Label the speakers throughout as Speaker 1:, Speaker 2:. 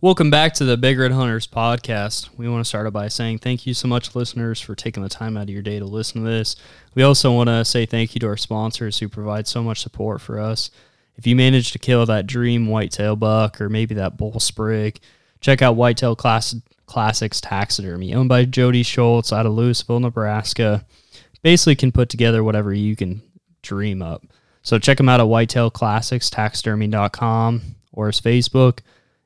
Speaker 1: Welcome back to the Big Red Hunters podcast. We want to start by saying thank you so much, listeners, for taking the time out of your day to listen to this. We also want to say thank you to our sponsors who provide so much support for us. If you manage to kill that dream whitetail buck or maybe that bull sprig, check out Whitetail Class- Classics Taxidermy, owned by Jody Schultz out of Louisville, Nebraska. Basically, can put together whatever you can dream up. So check them out at whitetailclassicstaxidermy.com or his Facebook.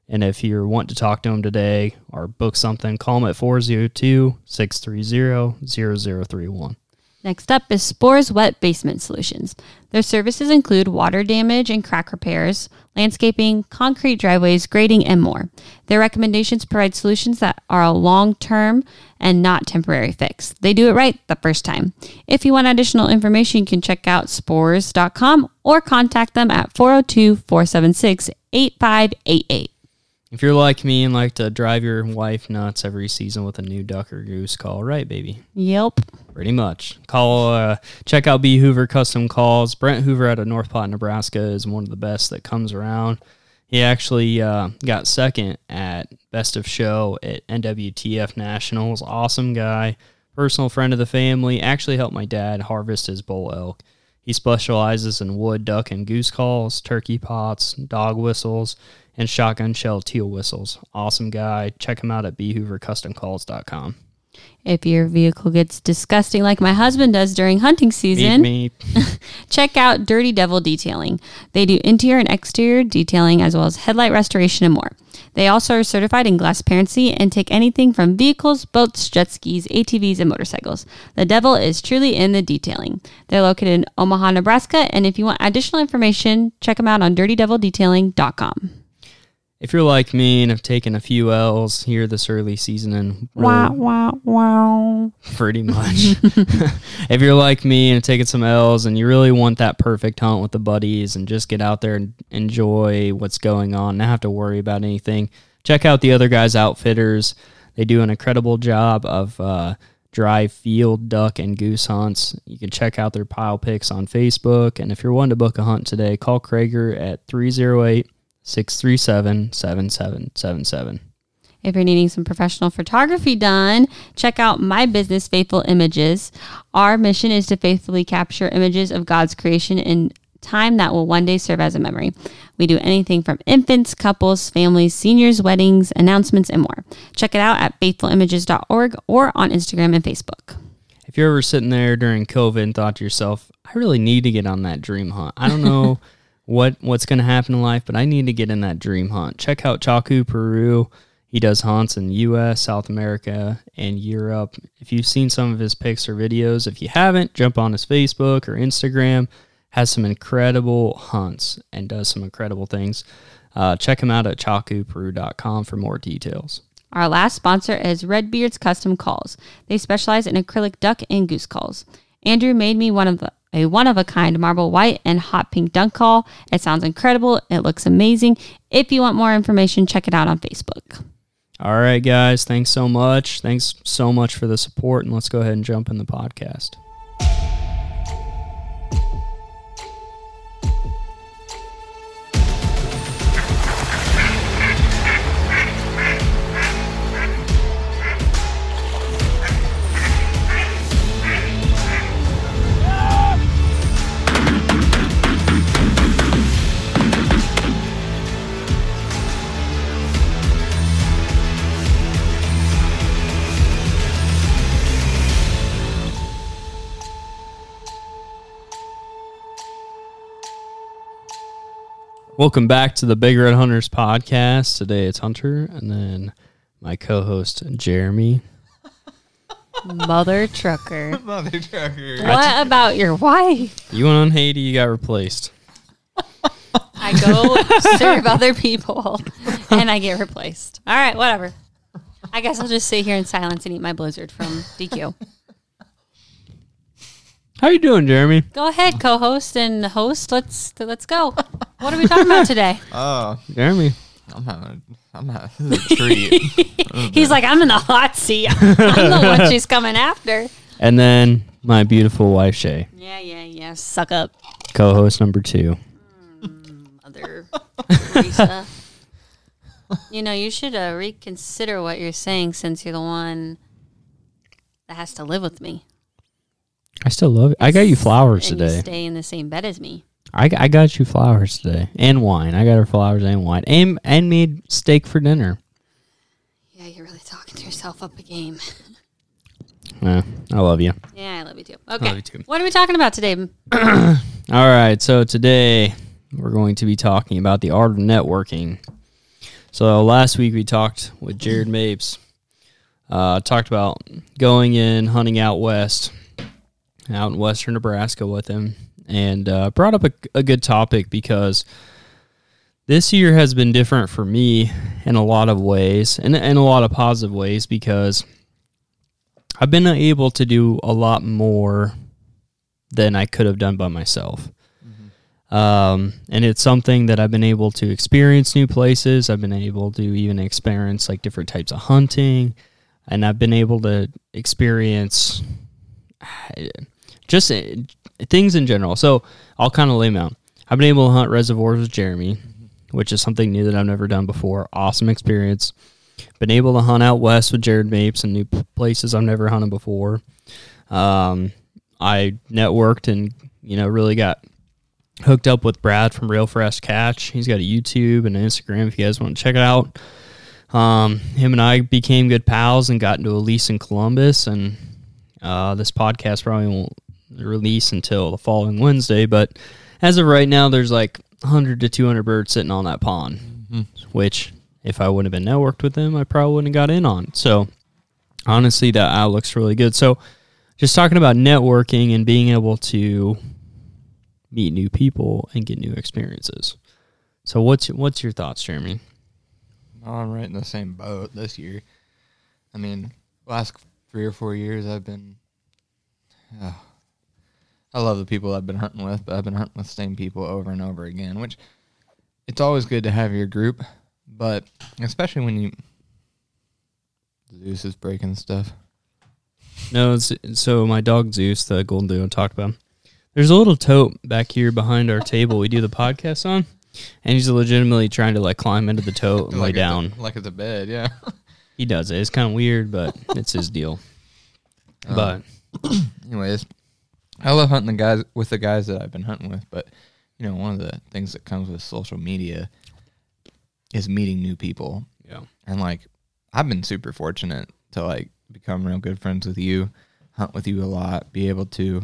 Speaker 1: And if you want to talk to him today or book something, call him at 402 630 0031.
Speaker 2: Next up is Spores Wet Basement Solutions. Their services include water damage and crack repairs, landscaping, concrete driveways, grading, and more. Their recommendations provide solutions that are a long term and not temporary fix. They do it right the first time. If you want additional information, you can check out spores.com or contact them at 402 476 8588.
Speaker 1: If you're like me and like to drive your wife nuts every season with a new duck or goose, call right, baby.
Speaker 2: Yep.
Speaker 1: Pretty much. Call, uh, check out B Hoover Custom Calls. Brent Hoover out of North Platte, Nebraska is one of the best that comes around. He actually uh, got second at Best of Show at NWTF Nationals. Awesome guy, personal friend of the family. Actually helped my dad harvest his bull elk. He specializes in wood, duck, and goose calls, turkey pots, dog whistles, and shotgun shell teal whistles. Awesome guy. Check him out at bhoovercustomcalls.com.
Speaker 2: If your vehicle gets disgusting like my husband does during hunting season, check out Dirty Devil Detailing. They do interior and exterior detailing as well as headlight restoration and more. They also are certified in glass parency and take anything from vehicles, boats, jet skis, ATVs, and motorcycles. The devil is truly in the detailing. They're located in Omaha, Nebraska, and if you want additional information, check them out on dirtydevildetailing.com.
Speaker 1: If you're like me and have taken a few L's here this early season and really,
Speaker 2: Wow, wow, wow.
Speaker 1: pretty much. if you're like me and have taken some L's and you really want that perfect hunt with the buddies and just get out there and enjoy what's going on, not have to worry about anything, check out the other guys' outfitters. They do an incredible job of uh, dry field duck and goose hunts. You can check out their pile picks on Facebook. And if you're wanting to book a hunt today, call Krager at 308 637 7777.
Speaker 2: If you're needing some professional photography done, check out My Business Faithful Images. Our mission is to faithfully capture images of God's creation in time that will one day serve as a memory. We do anything from infants, couples, families, seniors, weddings, announcements, and more. Check it out at faithfulimages.org or on Instagram and Facebook.
Speaker 1: If you're ever sitting there during COVID and thought to yourself, I really need to get on that dream hunt. I don't know what what's going to happen in life, but I need to get in that dream hunt. Check out Chaku Peru. He does hunts in U.S., South America, and Europe. If you've seen some of his pics or videos, if you haven't, jump on his Facebook or Instagram. Has some incredible hunts and does some incredible things. Uh, check him out at chakuperu.com for more details.
Speaker 2: Our last sponsor is Redbeard's Custom Calls. They specialize in acrylic duck and goose calls. Andrew made me one of the a one of a kind marble white and hot pink duck call. It sounds incredible. It looks amazing. If you want more information, check it out on Facebook.
Speaker 1: All right, guys. Thanks so much. Thanks so much for the support. And let's go ahead and jump in the podcast. Welcome back to the Big Red Hunters podcast. Today it's Hunter and then my co host, Jeremy.
Speaker 2: Mother trucker.
Speaker 3: Mother trucker.
Speaker 2: What about your wife?
Speaker 1: You went on Haiti, you got replaced.
Speaker 2: I go serve other people and I get replaced. All right, whatever. I guess I'll just sit here in silence and eat my blizzard from DQ.
Speaker 1: How you doing, Jeremy?
Speaker 2: Go ahead, co-host and host. Let's let's go. What are we talking about today?
Speaker 3: Oh,
Speaker 1: Jeremy.
Speaker 3: I'm having. I'm having this is a treat.
Speaker 2: He's like, I'm in the hot seat. I'm the one she's coming after.
Speaker 1: And then my beautiful wife, Shay,
Speaker 2: Yeah, yeah, yeah. Suck up,
Speaker 1: co host number two.
Speaker 2: mother Teresa. You know, you should uh, reconsider what you're saying since you're the one that has to live with me.
Speaker 1: I still love it. I got you flowers
Speaker 2: and You
Speaker 1: today.
Speaker 2: stay in the same bed as me.
Speaker 1: I, I got you flowers today and wine. I got her flowers and wine and and made steak for dinner.
Speaker 2: Yeah, you're really talking to yourself up a game.
Speaker 1: Yeah, I love you.
Speaker 2: Yeah, I love you too. Okay.
Speaker 1: you too.
Speaker 2: What are we talking about today?
Speaker 1: All right, so today we're going to be talking about the art of networking. So last week we talked with Jared Mapes, uh, talked about going in hunting out west, out in western Nebraska with him, and uh, brought up a, a good topic because this year has been different for me in a lot of ways, and in a lot of positive ways because I've been able to do a lot more than I could have done by myself. Um, and it's something that I've been able to experience new places. I've been able to even experience like different types of hunting, and I've been able to experience just uh, things in general. So I'll kind of lay them out. I've been able to hunt reservoirs with Jeremy, which is something new that I've never done before. Awesome experience. Been able to hunt out west with Jared Mapes and new places I've never hunted before. Um, I networked and you know really got hooked up with Brad from Real Fresh Catch. He's got a YouTube and an Instagram if you guys want to check it out. Um, him and I became good pals and got into a lease in Columbus. And uh, this podcast probably won't release until the following Wednesday. But as of right now, there's like 100 to 200 birds sitting on that pond, which if I wouldn't have been networked with them, I probably wouldn't have got in on. So honestly, that outlook's really good. So just talking about networking and being able to meet new people and get new experiences. So what's what's your thoughts, Jeremy?
Speaker 3: I'm right in the same boat this year. I mean, last three or four years, I've been. Uh, I love the people I've been hunting with, but I've been hunting with the same people over and over again, which it's always good to have your group, but especially when you. Zeus is breaking stuff.
Speaker 1: No, it's, so my dog Zeus, the golden doodle, talked about. him. There's a little tote back here behind our table we do the podcast on, and he's legitimately trying to like climb into the tote and lay
Speaker 3: Like a-
Speaker 1: down.
Speaker 3: like it's a bed, yeah.
Speaker 1: He does it. It's kind of weird, but it's his deal.
Speaker 3: Um,
Speaker 1: But
Speaker 3: anyways, I love hunting the guys with the guys that I've been hunting with, but you know, one of the things that comes with social media is meeting new people.
Speaker 1: yeah,
Speaker 3: And like I've been super fortunate to like become real good friends with you, hunt with you a lot, be able to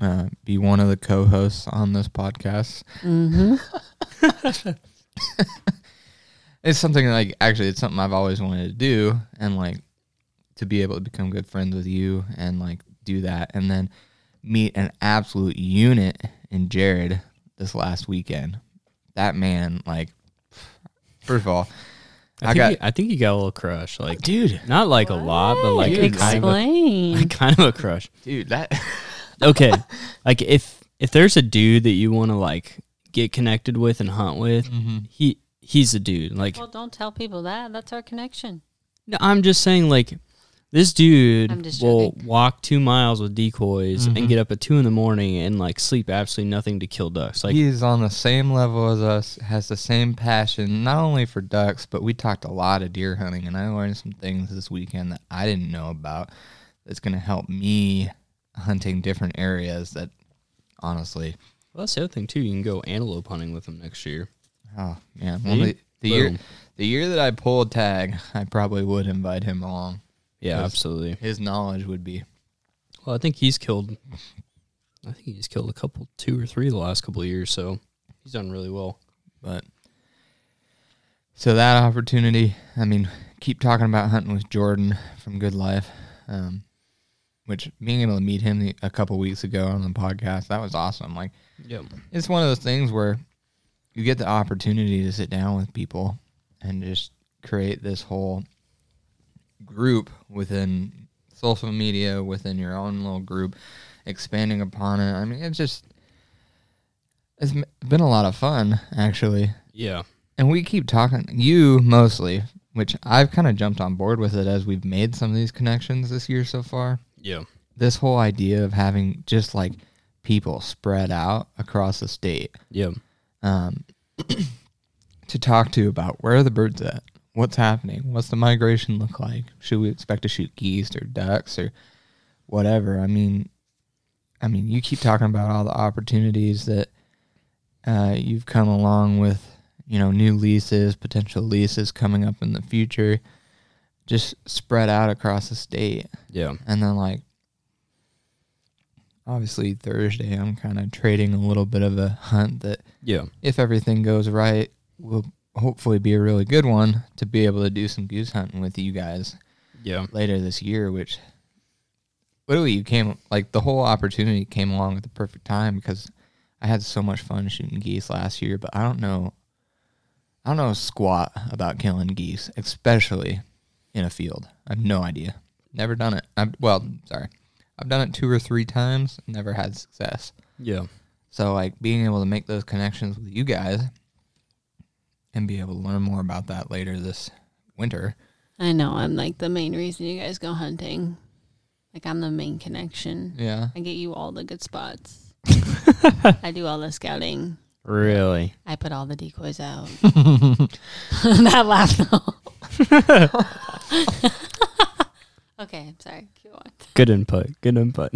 Speaker 3: uh, be one of the co-hosts on this podcast.
Speaker 2: Mm-hmm.
Speaker 3: It's something like actually it's something I've always wanted to do and like to be able to become good friends with you and like do that and then meet an absolute unit in Jared this last weekend. That man like first of all
Speaker 1: I,
Speaker 3: I
Speaker 1: think
Speaker 3: got-
Speaker 1: he, I think he got a little crush, like
Speaker 3: dude
Speaker 1: not like a lot, but like a
Speaker 3: Dude,
Speaker 1: kind, of a, like kind of a crush.
Speaker 3: dude that
Speaker 1: okay like if if there's a dude that you want to like get connected with and hunt with mm-hmm. he he's a dude like
Speaker 2: well, don't tell people that. That's our connection.
Speaker 1: no, i'm just saying like this dude will
Speaker 2: joking.
Speaker 1: walk two miles with decoys and mm-hmm. get up at two in the morning and like sleep absolutely nothing to kill ducks like
Speaker 3: he's on the same level as us, has the same passion, not only for ducks, but we talked a lot of deer hunting, and I learned some things this weekend that I didn't know about. That's going to help me hunting different areas. That honestly,
Speaker 1: well, that's the other thing too you can go antelope hunting with him next year
Speaker 3: oh man, well, the, the year the year that I pulled tag, I probably would invite him along.
Speaker 1: Yeah absolutely.
Speaker 3: His knowledge would be
Speaker 1: well i think he's killed i think he's killed a couple two or three the last couple of years so he's done really well.
Speaker 3: But so that opportunity, I mean, keep talking about hunting with Jordan from Good Life, um, which being able to meet him the, a couple weeks ago on the podcast, that was awesome. Like,
Speaker 1: yep.
Speaker 3: it's one of those things where you get the opportunity to sit down with people and just create this whole group within social media, within your own little group, expanding upon it. I mean, it's just, it's been a lot of fun, actually.
Speaker 1: yeah
Speaker 3: And we keep talking, you mostly, which I've kind of jumped on board with it as we've made some of these connections this year so far.
Speaker 1: yeah
Speaker 3: This whole idea of having just like people spread out across the state
Speaker 1: yeah
Speaker 3: um, to talk to about where are the birds at? What's happening? What's the migration look like? Should we expect to shoot geese or ducks or whatever? I mean, I mean, you keep talking about all the opportunities that uh, you've come along with, you know, new leases, potential leases coming up in the future, just spread out across the state.
Speaker 1: Yeah.
Speaker 3: And then, like, obviously, Thursday, I'm kind of trading a little bit of a hunt that,
Speaker 1: Yeah.
Speaker 3: if everything goes right, will hopefully be a really good one to be able to do some goose hunting with you guys
Speaker 1: Yeah.
Speaker 3: later this year, which literally you came like the whole opportunity came along at the perfect time because I had so much fun shooting geese last year, but I don't know I don't know squat about killing geese, especially in a field. I have no idea. Never done it. I've, well, sorry. I've done it two or three times, never had success.
Speaker 1: Yeah.
Speaker 3: So like being able to make those connections with you guys and be able to learn more about that later this winter.
Speaker 2: I know I'm like the main reason you guys go hunting. Like I'm the main connection.
Speaker 3: Yeah.
Speaker 2: I get you all the good spots. I do all the scouting.
Speaker 1: Really?
Speaker 2: I put all the decoys out. that laugh though. okay, I'm sorry. Keep.
Speaker 1: Good input. Good input.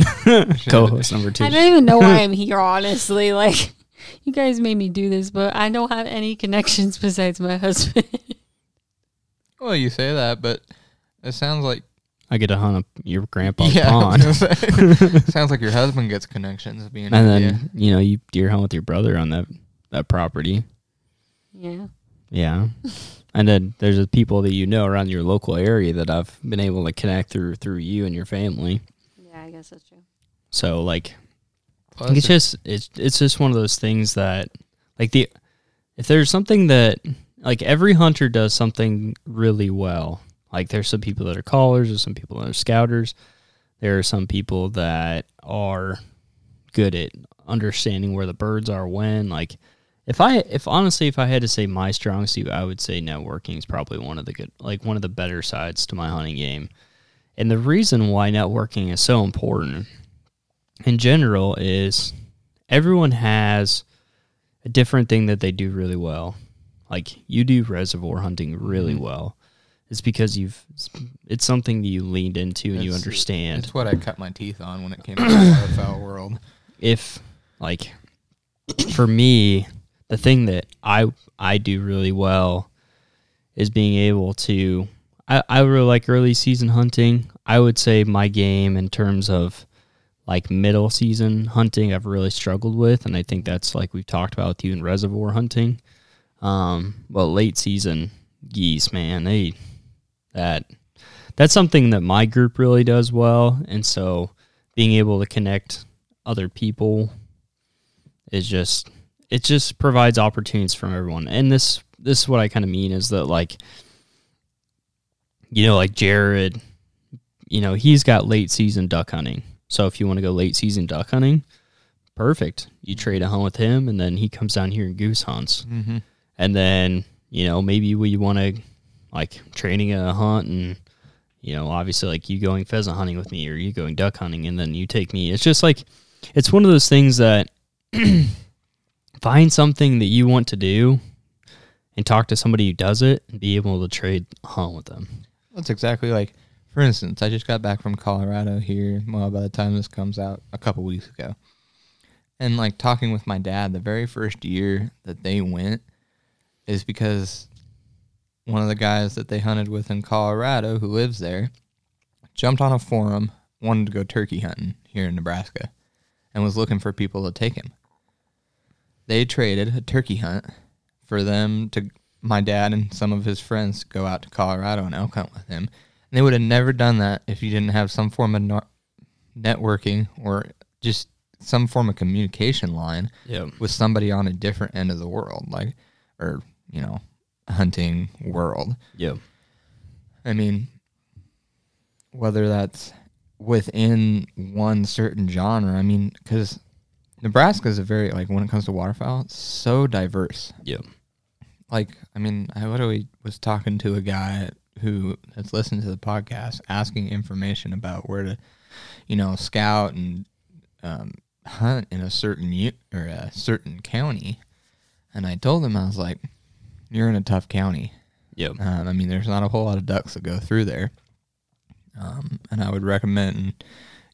Speaker 1: Co-host number two.
Speaker 2: I don't even know why I'm here, honestly. Like, you guys made me do this, but I don't have any connections besides my husband.
Speaker 3: Well, you say that, but it sounds like
Speaker 1: I get to hunt up your grandpa's
Speaker 3: yeah,
Speaker 1: pond.
Speaker 3: was gonna say, sounds like your husband gets connections being
Speaker 1: And
Speaker 3: with
Speaker 1: then, you know, you deer hunt with your brother on that that property.
Speaker 2: yeah.
Speaker 1: Yeah. and then there's the people that you know around your local area that I've been able to connect through through you and your family.
Speaker 2: Yeah, I guess that's true.
Speaker 1: So like
Speaker 3: Plus,
Speaker 1: it's just it's it's just one of those things that like the if there's something that like every hunter does something really well. Like there's some people that are callers, there's some people that are scouters. There are some people that are good at understanding where the birds are when like if I if honestly if I had to say my strong suit, I would say networking is probably one of the good like one of the better sides to my hunting game. And the reason why networking is so important in general is everyone has a different thing that they do really well. Like you do reservoir hunting really
Speaker 3: Mhm.
Speaker 1: well. It's because you've it's something that you leaned into and you understand.
Speaker 3: It's what I cut my teeth on when it came to the waterfowl world.
Speaker 1: if like for me the thing that i i do really well is being able to i i really like early season hunting i would say my game in terms of like middle season hunting i've really struggled with and i think that's like we've talked about with you in reservoir hunting. Um but late season geese man they that that's something that my group really does well and so being able to connect other people is just it just provides opportunities for everyone. And this this is what i kind of mean is that like you know like jared you know he's got late season duck hunting so if you want to go late season duck hunting perfect. You trade a hunt with him and then he comes down here and goose hunts.
Speaker 3: Mm-hmm.
Speaker 1: and then you know maybe we want to like training a hunt and you know obviously like you going pheasant hunting with me or you going duck hunting and then you take me. It's just like it's one of those things that find something that you want to do and talk to somebody who does it and be able to trade a hunt with them.
Speaker 3: That's exactly like, for instance, I just got back from Colorado here. Well, by the time this comes out, a couple weeks ago, and like talking with my dad, the very first year that they went is because one of the guys that they hunted with in Colorado, who lives there, jumped on a forum, wanted to go turkey hunting here in Nebraska, and was looking for people to take him. They traded a turkey hunt for them to my dad and some of his friends to go out to Colorado and elk hunt with him. And they would have never done that if you didn't have some form of no- networking or just some form of communication line
Speaker 1: yeah
Speaker 3: with somebody on a different end of the world, like, or, you know, hunting world.
Speaker 1: yeah
Speaker 3: I mean, whether that's within one certain genre, I mean, because Nebraska is a very, like, when it comes to waterfowl, it's so diverse.
Speaker 1: yeah
Speaker 3: like I mean, I literally was talking to a guy who has listened to the podcast, asking information about where to, you know, scout and um, hunt in a certain u- or a certain county, and I told him I was like, "You're in a tough county.
Speaker 1: Yep.
Speaker 3: Um, I mean, there's not a whole lot of ducks that go through there. Um, and I would recommend,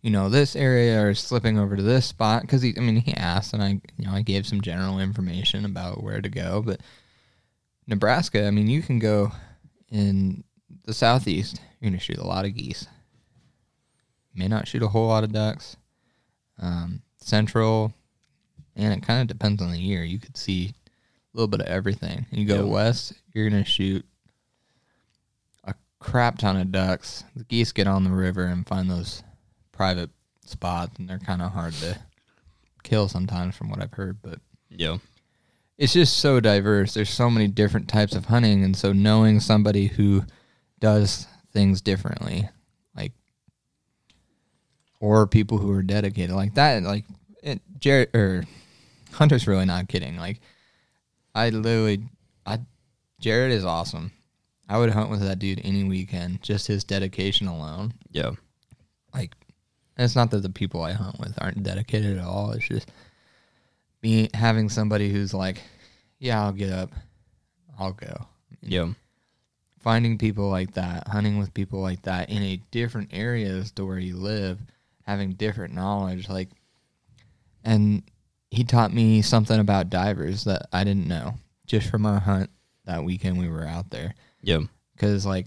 Speaker 3: you know, this area or slipping over to this spot because he, I mean, he asked, and I, you know, I gave some general information about where to go. But Nebraska, I mean, you can go in the southeast. You're gonna shoot a lot of geese. May not shoot a whole lot of ducks. Um, central, and it kind of depends on the year. You could see a little bit of everything. You go
Speaker 1: Yeah.
Speaker 3: west, you're gonna shoot a crap ton of ducks. The geese get on the river and find those private spots, and they're kind of hard to kill sometimes, from what I've heard. But
Speaker 1: Yeah.
Speaker 3: It's just so diverse. There's so many different types of hunting, and so knowing somebody who does things differently, like, or people who are dedicated like that, like it, Jared or er, Hunter's really not kidding. Like, I literally, I Jared is awesome. I would hunt with that dude any weekend. Just his dedication alone.
Speaker 1: Yeah.
Speaker 3: Like, it's not that the people I hunt with aren't dedicated at all. It's just me having somebody who's like, yeah, I'll get up, I'll go.
Speaker 1: Yeah.
Speaker 3: Finding people like that, hunting with people like that in a different areas to where you live, having different knowledge, like, and he taught me something about divers that I didn't know just from our hunt that weekend we were out there
Speaker 1: Yeah.
Speaker 3: because like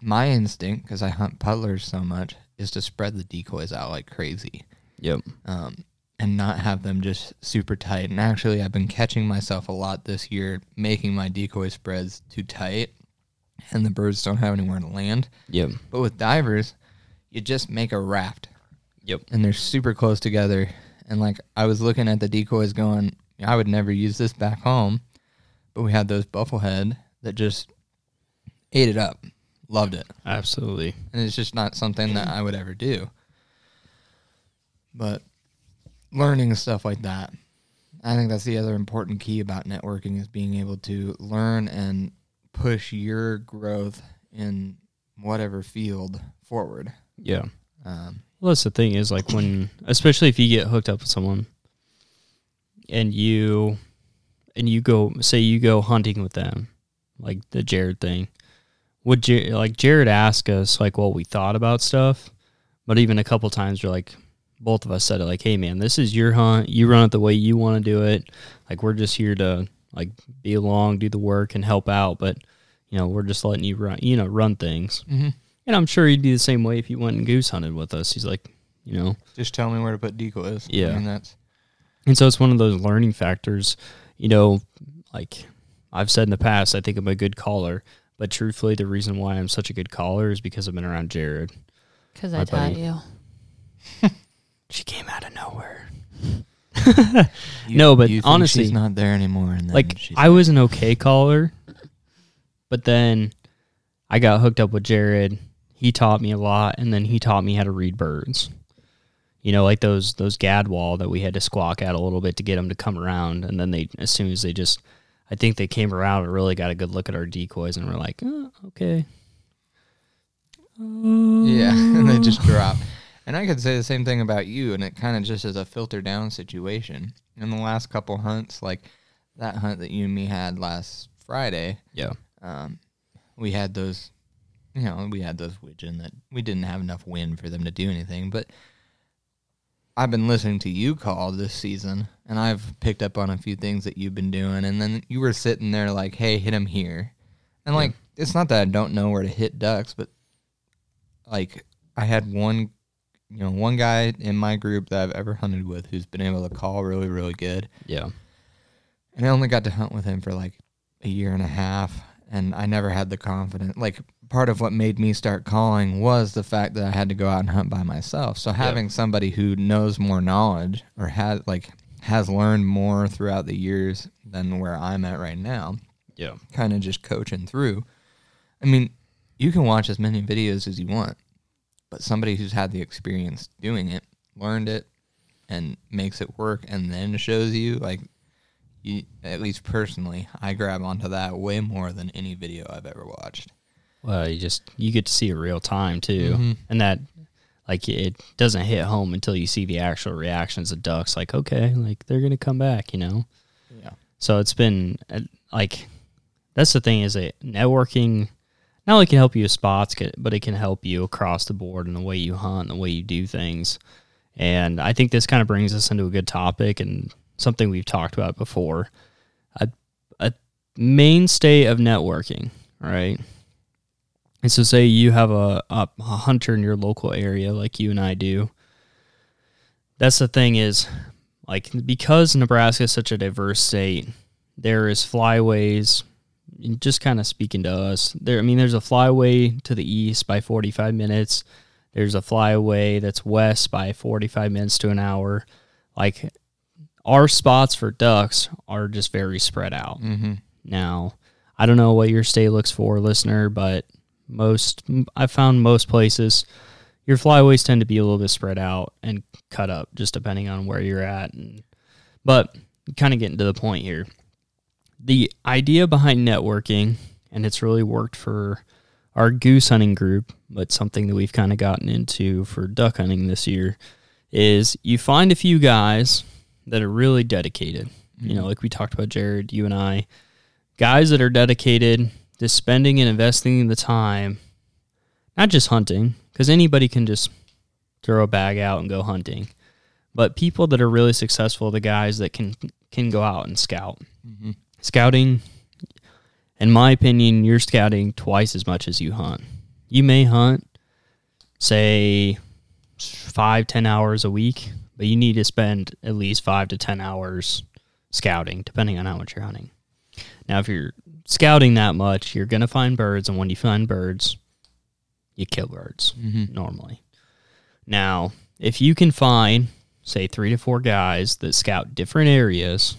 Speaker 3: my instinct because i hunt puddlers so much is to spread the decoys out like crazy
Speaker 1: Yep.
Speaker 3: um, and not have them just super tight and actually i've been catching myself a lot this year making my decoy spreads too tight and the birds don't have anywhere to land
Speaker 1: Yep.
Speaker 3: but with divers you just make a raft
Speaker 1: Yep.
Speaker 3: and they're super close together and like i was looking at the decoys going i would never use this back home but we had those bufflehead that just ate it up loved it
Speaker 1: Absolutely.
Speaker 3: and it's just not something that I would ever do. But learning stuff like that, I think that's the other important key about networking is being able to learn and push your growth in whatever field forward.
Speaker 1: Yeah.
Speaker 3: Um,
Speaker 1: Well, that's the thing is like when, especially if you get hooked up with someone, and you, and you go say you go hunting with them, like the Jared thing. Would Jer- like Jared ask us like what we thought about stuff, but even a couple times we're like, both of us said it like, hey man, this is your hunt. You run it the way you want to do it. Like we're just here to like be along, do the work, and help out. But you know, we're just letting you run, you know, run things.
Speaker 3: Mhm.
Speaker 1: And I'm sure he'd be the same way if he went and goose hunted with us. He's like, you know,
Speaker 3: just tell me where to put decoys.
Speaker 1: Yeah.
Speaker 3: I mean, that's
Speaker 1: and so it's one of those learning factors. You know, like I've said in the past, I think I'm a good caller, but truthfully, the reason why I'm such a good caller is because I've been around Jared.
Speaker 2: Because
Speaker 1: My
Speaker 2: I taught you.
Speaker 1: She came out of nowhere.
Speaker 3: you,
Speaker 1: No, but
Speaker 3: you think
Speaker 1: honestly,
Speaker 3: she's not there anymore. And then
Speaker 1: like
Speaker 3: she's
Speaker 1: I was an okay caller, but then I got hooked up with Jared. He taught me a lot, and then he taught me how to read birds. You know, like those those gadwall that we had to squawk at a little bit to get them to come around, and then they as soon as they just, I think they came around and really got a good look at our decoys, and we're like, oh, okay,
Speaker 3: Yeah, and they just drop. And I could say the same thing about you, and it kind of just is a filter down situation. In the last couple hunts, like that hunt that you and me had last Friday,
Speaker 1: yeah,
Speaker 3: um, we had those, you know, we had those widgeon that we didn't have enough wind for them to do anything. But I've been listening to you call this season, and I've picked up on a few things that you've been doing. And then you were sitting there like, "Hey, hit him here," and like it's not that I don't know where to hit ducks, but like I had one, you know, one guy in my group that I've ever hunted with who's been able to call really, really good.
Speaker 1: yeah,
Speaker 3: And I only got to hunt with him for like a year and a half. And I never had the confidence. Like, part of what made me start calling was the fact that I had to go out and hunt by myself. So, having somebody who knows more knowledge or has, like, has learned more throughout the years than where I'm at right now,
Speaker 1: yeah,
Speaker 3: kind of just coaching through. I mean, you can watch as many videos as you want, but somebody who's had the experience doing it, learned it, and makes it work, and then shows you, like, you, at least personally, I grab onto that way more than any video I've ever watched.
Speaker 1: Well, you just you get to see it real time too,
Speaker 3: Mhm.
Speaker 1: and that like it doesn't hit home until you see the actual reactions of ducks. Like, okay, like they're gonna come back, you know.
Speaker 3: Yeah.
Speaker 1: So it's been uh, like that's the thing is that networking not only can help you with spots, but it can help you across the board in the way you hunt, and the way you do things. And I think this kind of brings us into a good topic and something we've talked about before. A, a mainstay of networking, right? And so, say you have a, a, a hunter in your local area, like you and I do. That's the thing is, like, because Nebraska is such a diverse state, there is flyways. Just kind of speaking to us, there. I mean, there's a flyway to the east by 45 minutes. There's a flyway that's west by 45 minutes to an hour. Like, our spots for ducks are just very spread out.
Speaker 3: Mm-hmm.
Speaker 1: Now, I don't know what your state looks for, listener, but most I found most places your flyways tend to be a little bit spread out and cut up, just depending on where you're at. And but kind of getting to the point here, the idea behind networking, and it's really worked for our goose hunting group, but something that we've kind of gotten into for duck hunting this year, is you find a few guys that are really dedicated. Mm-hmm. You know, like we talked about Jared, you and I, guys that are dedicated to spending and investing the time, not just hunting, because anybody can just throw a bag out and go hunting, but people that are really successful, the guys that can can go out and scout. Mm-hmm. Scouting, in my opinion, you're scouting twice as much as you hunt. You may hunt, say, five, ten hours a week, but you need to spend at least five to ten hours scouting, depending on how much you're hunting. Now, if you're scouting that much, you're gonna find birds, and when you find birds, you kill birds mm-hmm. normally. Now, if you can find, say, three to four guys that scout different areas,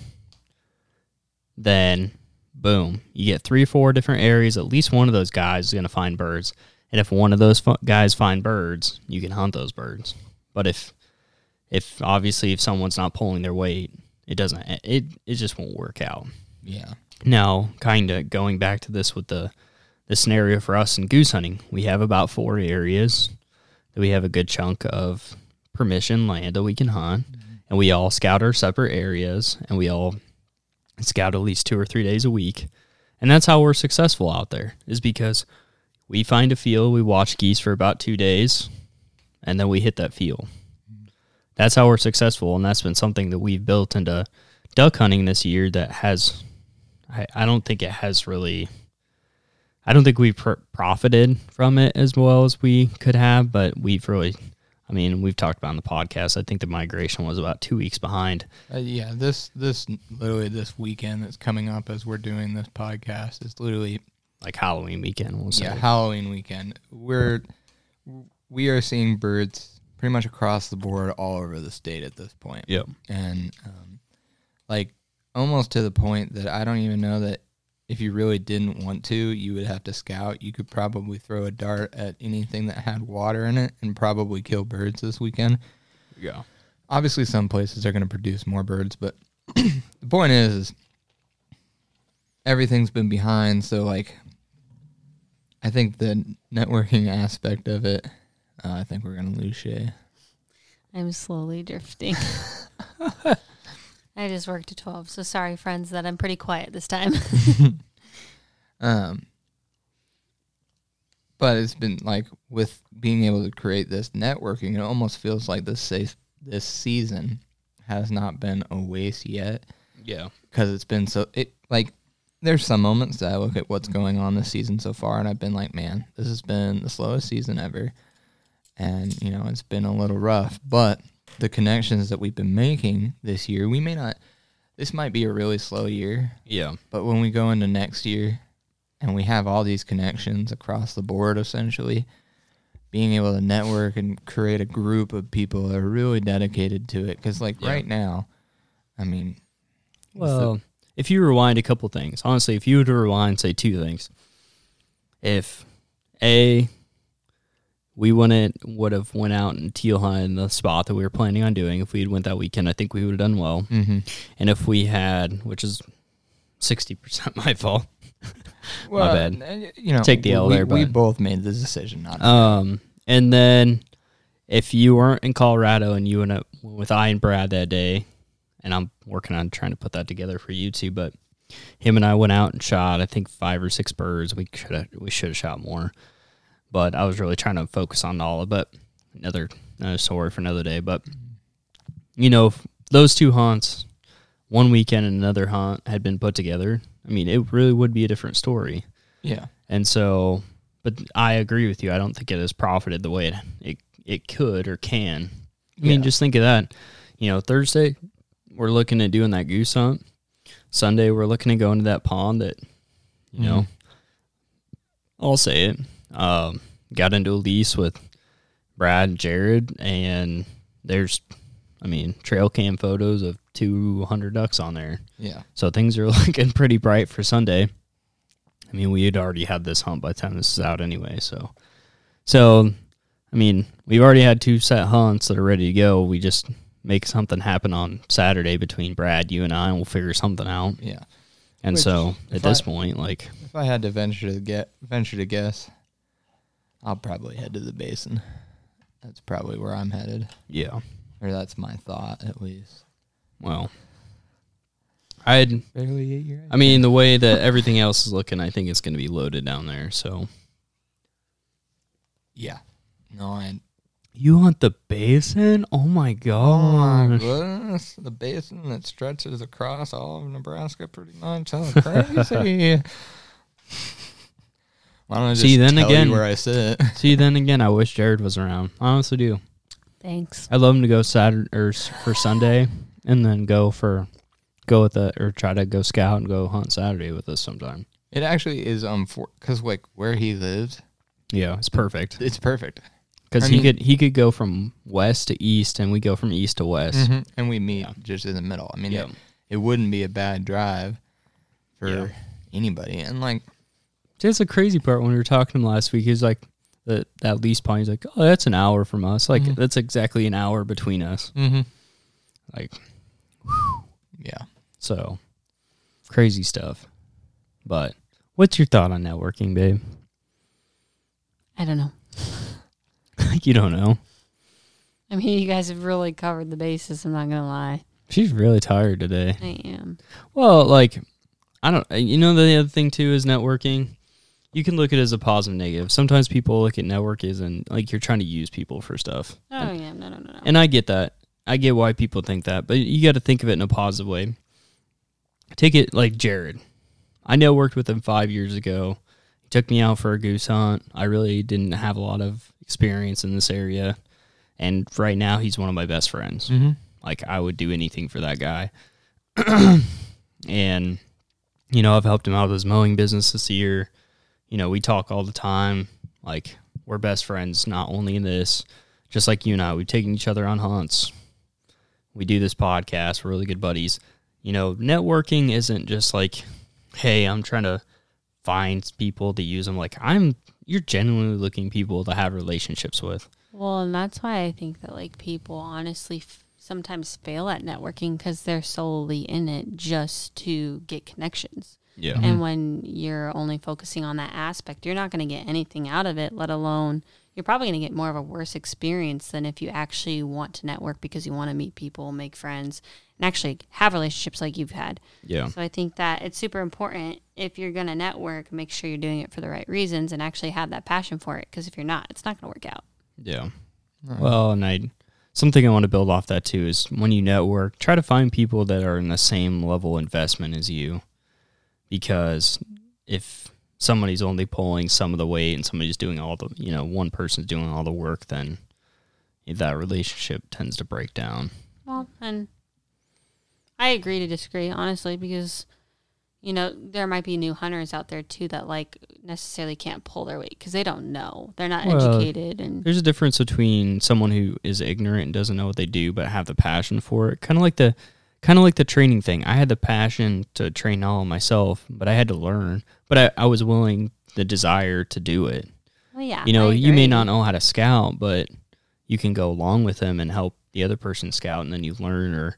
Speaker 1: then boom, you get three or four different areas. At least one of those guys is going to find birds. And if one of those guys find birds, you can hunt those birds. But if, if obviously if someone's not pulling their weight, it doesn't. It it just won't work out.
Speaker 3: Yeah.
Speaker 1: Now, kind of going back to this with the the scenario for us in goose hunting, we have about four areas that we have a good chunk of permission land that we can hunt, mm-hmm. and we all scout our separate areas, and we all scout at least two or three days a week, and that's how we're successful out there. Is because we find a field, we watch geese for about two days, and then we hit that field. That's how we're successful, and that's been something that we've built into duck hunting this year that has I, I don't think it has really. I don't think we've pr- profited from it as well as we could have, but we've really. I mean, we've talked about in the podcast. I think the migration was about two weeks behind.
Speaker 3: Uh, yeah, this this literally this weekend that's coming up as we're doing this podcast is literally
Speaker 1: like Halloween weekend. We'll
Speaker 3: yeah, Halloween weekend. We're we are seeing birds pretty much across the board all over the state at this point.
Speaker 1: Yep.
Speaker 3: And um, like almost to the point that I don't even know that if you really didn't want to, you would have to scout. You could probably throw a dart at anything that had water in it and probably kill birds this weekend.
Speaker 1: Yeah.
Speaker 3: Obviously, some places are going to produce more birds, but the point is, is everything's been behind. So, like, I think the networking aspect of it, uh, I think we're going to lose Shay.
Speaker 2: I'm slowly drifting. I just worked to 12. So sorry, friends, that I'm pretty quiet this time.
Speaker 3: um, but it's been like with being able to create this networking, it almost feels like this safe, this season has not been a waste yet.
Speaker 1: Yeah,
Speaker 3: because it's been so it like there's some moments that I look at what's going on this season so far, and I've been like, man, this has been the slowest season ever, and you know it's been a little rough, but the connections that we've been making this year, we may not. This might be a really slow year.
Speaker 1: Yeah.
Speaker 3: But when we go into next year, and we have all these connections across the board, essentially, being able to network and create a group of people that are really dedicated to it. Because like yeah. right now, I mean,
Speaker 1: well, the, if you rewind a couple things, honestly, if you were to rewind, say two things, if a we wouldn't would have went out and teal hunt in the spot that we were planning on doing. If we had went that weekend, I think we would have done well.
Speaker 3: Mm-hmm.
Speaker 1: And if we had, which is sixty percent my fault, well, my bad.
Speaker 3: Uh, you know,
Speaker 1: take the L
Speaker 3: we,
Speaker 1: there.
Speaker 3: We both made the decision not.
Speaker 1: To. Um, and then if you weren't in Colorado and you went with I and Brad that day, and I'm working on trying to put that together for you too, but him and I went out and shot I think five or six birds. We should have we should have shot more, but I was really trying to focus on all of it. Another another story for another day. But you know those two hunts, one weekend and another hunt had been put together. I mean, it really would be a different story.
Speaker 3: Yeah.
Speaker 1: And so, but I agree with you. I don't think it has profited the way it it, it could or can. I mean,
Speaker 3: Yeah.
Speaker 1: just think of that. You know, Thursday we're looking at doing that goose hunt. Sunday we're looking at going to that pond that, you know, mm-hmm. I'll say it. Um, got into a lease with Brad and Jared, and there's, I mean, trail cam photos of 200 ducks on there.
Speaker 3: Yeah.
Speaker 1: So things are looking pretty bright for Sunday. I mean, we had already had this hunt by the time this is out anyway. So, so I mean, we've already had two set hunts that are ready to go. We just make something happen on Saturday between Brad, you, and I, and we'll figure something out.
Speaker 3: Yeah.
Speaker 1: And
Speaker 3: Which,
Speaker 1: so at this
Speaker 3: I-
Speaker 1: point, like,
Speaker 3: If I had to venture to get venture to guess, I'll probably head to the basin. That's probably where I'm headed,
Speaker 1: yeah,
Speaker 3: or that's my thought at least.
Speaker 1: well, I'd,
Speaker 3: Barely eight years.
Speaker 1: I mean, the way that everything else is looking, I think it's going to be loaded down there. So
Speaker 3: yeah. No, I.
Speaker 1: you want the basin? Oh my
Speaker 3: Oh my
Speaker 1: god!
Speaker 3: goodness, the basin that stretches across all of Nebraska, pretty much. That's crazy. Why don't I just
Speaker 1: See, then
Speaker 3: tell
Speaker 1: again-
Speaker 3: you where I sit?
Speaker 1: See, then again, I wish Jared was around. I honestly do.
Speaker 2: Thanks.
Speaker 1: I'd love him to go Saturday or for Sunday, and then go for go with the or try to go scout and go hunt Saturday with us sometime.
Speaker 3: It actually is um for because like where he lives,
Speaker 1: Yeah, it's perfect
Speaker 3: it's perfect.
Speaker 1: because he
Speaker 3: mean-
Speaker 1: could he could go from west to east, and we go from east to west.
Speaker 3: and we meet
Speaker 1: Yeah.
Speaker 3: just in the middle. I mean,
Speaker 1: Yeah.
Speaker 3: it, it wouldn't be a bad drive for
Speaker 1: Yeah.
Speaker 3: anybody. And like,
Speaker 1: That's the crazy part when we were talking to him last week. He was like, that that lease point. He's like, oh, that's an hour from us. Like
Speaker 3: Mhm.
Speaker 1: that's exactly an hour between us.
Speaker 3: mm-hmm.
Speaker 1: Like
Speaker 3: yeah,
Speaker 1: so, crazy stuff. But what's your thought on networking, babe?
Speaker 2: I don't know.
Speaker 1: you don't know.
Speaker 2: I mean, you guys have really covered the bases. I'm not gonna lie.
Speaker 1: She's really tired today.
Speaker 2: I am.
Speaker 1: Well, like, I don't. You know, the other thing too is networking. You can look at it as a positive, negative. Sometimes people look at network as in like you're trying to use people for stuff.
Speaker 2: Oh yeah, no, no, no, no.
Speaker 1: And I get that. I get why people think that, but you got to think of it in a positive way. Take it like Jared. I know worked with him five years ago. He took me out for a goose hunt. I really didn't have a lot of experience in this area, and right now he's one of my best friends.
Speaker 3: mm-hmm.
Speaker 1: Like I would do anything for that guy. and you know, I've helped him out with his mowing business this year. You know, we talk all the time. Like we're best friends, not only in this, just like you and I. We've taken each other on hunts. We do this podcast. We're really good buddies. You know, networking isn't just like, hey, I'm trying to find people to use them. Like I'm, you're genuinely looking people to have relationships with.
Speaker 2: Well, and that's why I think that like people honestly f- sometimes fail at networking because they're solely in it just to get connections.
Speaker 1: Yeah.
Speaker 2: And mm-hmm. when you're only focusing on that aspect, you're not going to get anything out of it, let alone you're probably going to get more of a worse experience than if you actually want to network because you want to meet people, make friends, and actually have relationships like you've had.
Speaker 1: Yeah.
Speaker 2: So I think that it's super important if you're going to network, make sure you're doing it for the right reasons and actually have that passion for it. Because if you're not, it's not going to work out.
Speaker 1: Yeah. Well, and I something I want to build off that too is when you network, try to find people that are in the same level investment as you. Because if somebody's only pulling some of the weight and somebody's doing all the, you know, one person's doing all the work, then that relationship tends to break down.
Speaker 2: Well, and I agree to disagree, honestly, because you know there might be new hunters out there too that like necessarily can't pull their weight because they don't know, they're not
Speaker 1: Well,
Speaker 2: educated, and
Speaker 1: There's a difference between someone who is ignorant and doesn't know what they do but have the passion for it. Kind of like the kind of like the training thing. I had the passion to train all myself, but I had to learn. But I, I was willing the desire to do it.
Speaker 2: well, yeah,
Speaker 1: you know, you may not know how to scout, but you can go along with them and help the other person scout and then you learn or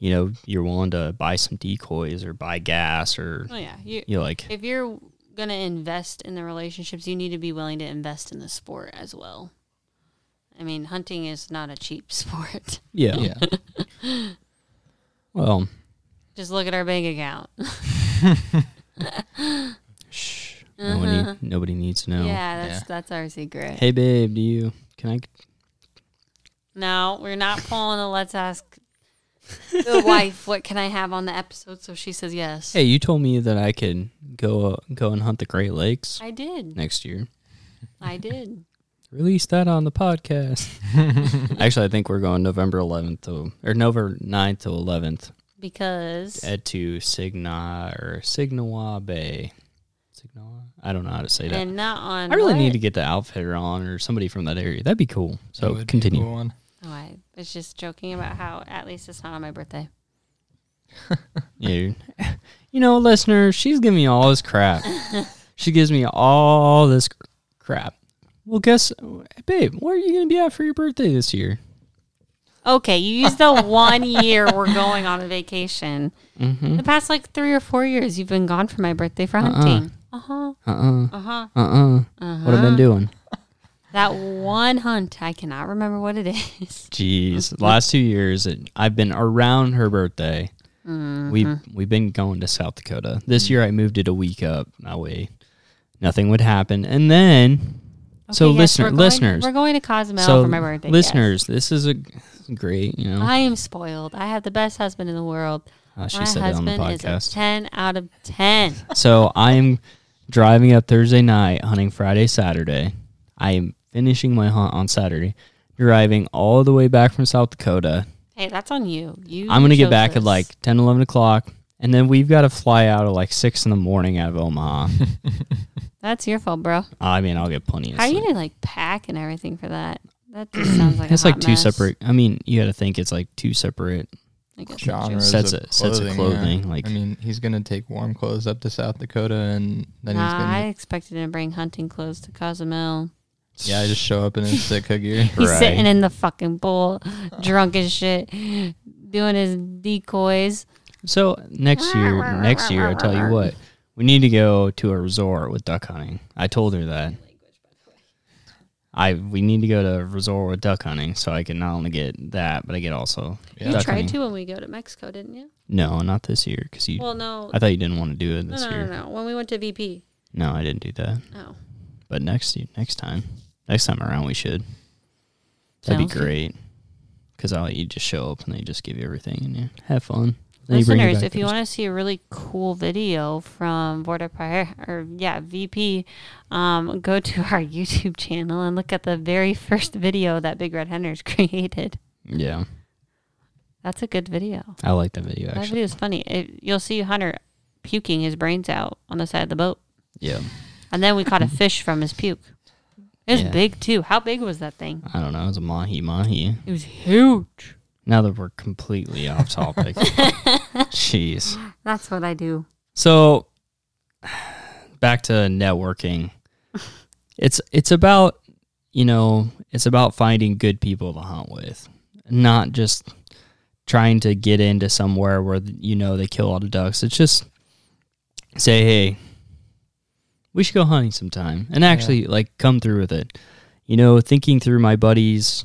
Speaker 1: you know, you're willing to buy some decoys or buy gas or
Speaker 2: Oh yeah, you
Speaker 1: you know, like
Speaker 2: if you're gonna invest in the relationships, you need to be willing to invest in the sport as well. I mean, hunting is not a cheap sport.
Speaker 1: yeah.
Speaker 3: yeah.
Speaker 1: Well,
Speaker 2: Just look at our bank account.
Speaker 1: Shh. Nobody, nobody needs to know.
Speaker 2: Yeah, that's
Speaker 3: Yeah.
Speaker 2: that's our secret.
Speaker 1: Hey, babe, do you? Can I?
Speaker 2: No, we're not pulling the let's ask the wife what can I have on the episode so she says yes.
Speaker 1: Hey, you told me that I could go uh, go and hunt the Great Lakes
Speaker 2: I did.
Speaker 1: next year.
Speaker 2: I did.
Speaker 1: Release that on the podcast. Actually, I think we're going November 11th to or November 9th to 11th
Speaker 2: Because
Speaker 1: at to Signa or Signawa Bay. Signawa? I don't know how to say that.
Speaker 2: and not on
Speaker 1: I really
Speaker 2: what?
Speaker 1: need to get the outfitter on or somebody from that area. That'd be cool. So
Speaker 3: would
Speaker 1: continue.
Speaker 3: cool one.
Speaker 2: Oh, I was just joking about how at least it's not on my birthday.
Speaker 1: Yeah. You know, listener, she's giving me all this crap. she gives me all this crap. Well, guess, babe, where are you going to be at for your birthday this year?
Speaker 2: Okay, you used the one year we're going on a vacation.
Speaker 1: Mm-hmm.
Speaker 2: The past like three or four years, you've been gone for my birthday for hunting. Uh huh.
Speaker 1: Uh-uh.
Speaker 2: Uh huh.
Speaker 1: Uh-uh.
Speaker 2: Uh-huh.
Speaker 1: What have I been doing?
Speaker 2: That one hunt, I cannot remember what it is.
Speaker 1: Jeez, last two years it, I've been around her birthday.
Speaker 2: Mm-hmm.
Speaker 1: We've we've been going to South Dakota. This year I moved it a week up. That way, nothing would happen. And then, so
Speaker 2: yes,
Speaker 1: listener,
Speaker 2: we're going-
Speaker 1: listeners,
Speaker 2: we're going to Cozumel
Speaker 1: so
Speaker 2: for my birthday. yes.
Speaker 1: listeners, this is a great. You know,
Speaker 2: I am spoiled. I have the best husband in the world.
Speaker 1: uh, she
Speaker 2: my
Speaker 1: said it on
Speaker 2: husband is a ten out of ten.
Speaker 1: So I'm driving up Thursday night, hunting Friday, Saturday. I am finishing my hunt on Saturday, driving all the way back from South Dakota.
Speaker 2: Hey, that's on you. You.
Speaker 1: I'm gonna get back at like 10, 11 o'clock, and then we've got to fly out at like six in the morning out of Omaha.
Speaker 2: That's your fault, bro.
Speaker 1: I mean, I'll get plenty of
Speaker 2: How are you
Speaker 1: sleep.
Speaker 2: gonna like pack and everything for that? That just sounds like
Speaker 1: it's
Speaker 2: a
Speaker 1: like
Speaker 2: hot
Speaker 1: two
Speaker 2: mess.
Speaker 1: separate. I mean, you got to think it's like two separate.
Speaker 2: I guess that's
Speaker 3: Genres
Speaker 1: Sets
Speaker 3: of
Speaker 1: of- sets of
Speaker 3: yeah.
Speaker 1: clothing, like-
Speaker 3: I mean, he's gonna take warm clothes up to South Dakota, and then
Speaker 2: Nah,
Speaker 3: he's
Speaker 2: I
Speaker 3: gonna I
Speaker 2: expected him to bring hunting clothes to Cozumel.
Speaker 3: yeah, I just show up in his Sitka gear.
Speaker 2: He's
Speaker 1: Right.
Speaker 2: sitting in the fucking pool, drunk as shit, doing his decoys.
Speaker 1: So next year, next year, I tell you what, we need to go to a resort with duck hunting. I told her that. I we need to go to a resort with duck hunting, so I can not only get that, but I get also
Speaker 3: Yeah.
Speaker 2: You
Speaker 1: duck
Speaker 2: tried
Speaker 1: hunting.
Speaker 2: to when we go to Mexico, didn't you?
Speaker 1: No, not this year, because you.
Speaker 2: Well, no.
Speaker 1: I thought you didn't want to do it this
Speaker 2: no,
Speaker 1: year.
Speaker 2: no, no. When we went to VP.
Speaker 1: No, I didn't do that.
Speaker 2: Oh.
Speaker 1: But next next time, next time around, we should. That'd be
Speaker 2: Sounds good.
Speaker 1: great. Because I'll you just show up and they just give you everything and you have fun. Then you
Speaker 2: Listeners, if you want to see a really cool video from Border Prior or yeah, VP, um, go to our YouTube channel and look at the very first video that Big Red Hunters created.
Speaker 1: yeah,
Speaker 2: That's a good video.
Speaker 1: I like that video
Speaker 2: That video is funny. It, you'll see Hunter puking his brains out on the side of the boat,
Speaker 1: Yeah,
Speaker 2: and then we caught a fish from his puke. It was
Speaker 1: Yeah.
Speaker 2: big too. How big was that thing?
Speaker 1: I don't know. It was a mahi mahi.
Speaker 2: It was huge.
Speaker 1: Now that we're completely off topic, jeez.
Speaker 2: That's what I do.
Speaker 1: So back to networking. It's it's about you know it's about finding good people to hunt with, not just trying to get into somewhere where you know they kill all the ducks. It's just say hey, we should go hunting sometime, and actually like come through with it. You know, thinking through my buddies.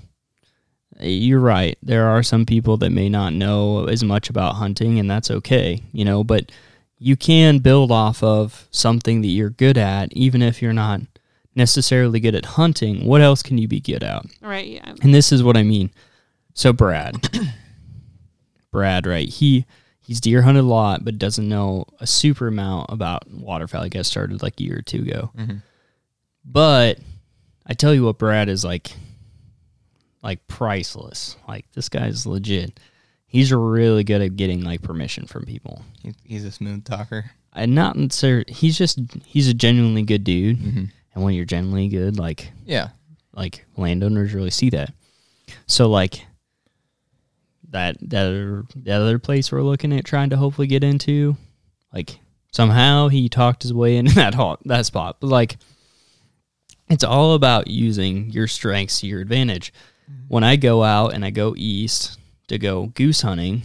Speaker 1: You're right. There are some people that may not know as much about hunting, and that's okay. You know, but you can build off of something that you're good at, even if you're not necessarily good at hunting. What else can you be good at?
Speaker 2: Right. Yeah.
Speaker 1: And this is what I mean. So Brad, Brad, right? He he's deer hunted a lot, but doesn't know a super amount about waterfowl. He got started like a year or two ago.
Speaker 3: Mhm.
Speaker 1: But I tell you what, Brad is like, like priceless. Like this guy's legit. He's really good at getting like permission from people
Speaker 3: He's, he's a smooth talker.
Speaker 1: and not necessarily he's just he's a genuinely good dude
Speaker 3: Mm-hmm.
Speaker 1: and when you're genuinely good like
Speaker 3: Yeah,
Speaker 1: like landowners really see that so like that that other, that other place we're looking at trying to hopefully get into like somehow he talked his way into that hot that spot but like it's all about using your strengths to your advantage when i go out and i go east to go goose hunting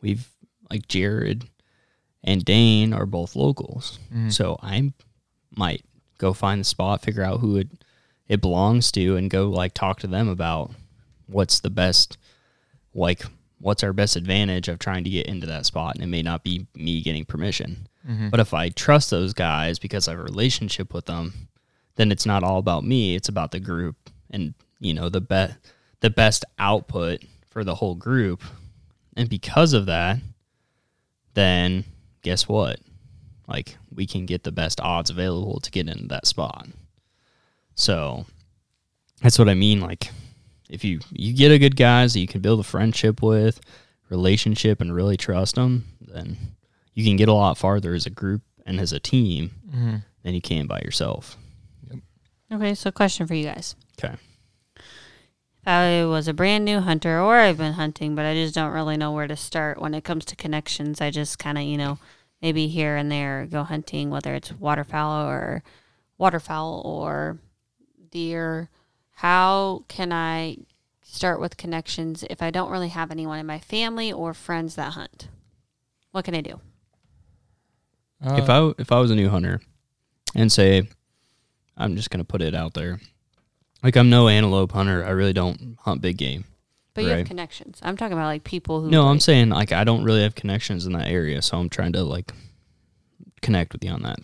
Speaker 1: we've like jared and dane are both locals
Speaker 3: Mhm.
Speaker 1: so i might go find the spot figure out who it it belongs to and go like talk to them about what's the best like what's our best advantage of trying to get into that spot and it may not be me getting permission
Speaker 3: Mhm.
Speaker 1: But if I trust those guys because I have a relationship with them, then it's not all about me. It's about the group and you know the bet the best output for the whole group. And because of that, then guess what? Like we can get the best odds available to get into that spot. So that's what I mean. Like if you you get a good guys that you can build a friendship with, relationship, and really trust them, then you can get a lot farther as a group and as a team
Speaker 3: Mhm.
Speaker 1: than you can by yourself.
Speaker 2: Okay, so question for you guys.
Speaker 1: Okay.
Speaker 2: If I was a brand new hunter or I've been hunting, but I just don't really know where to start when it comes to connections. I just kind of, you know, maybe here and there go hunting, whether it's waterfowl or waterfowl or deer. How can I start with connections if I don't really have anyone in my family or friends that hunt? What can I do?
Speaker 1: if
Speaker 3: Uh,
Speaker 1: I if I was a new hunter and say I'm just gonna put it out there. Like I'm no antelope hunter. I really don't hunt big game.
Speaker 2: But you have connections. I'm talking about like people who.
Speaker 1: No, I'm saying like I don't really have connections in that area, so I'm trying to like connect with you on that.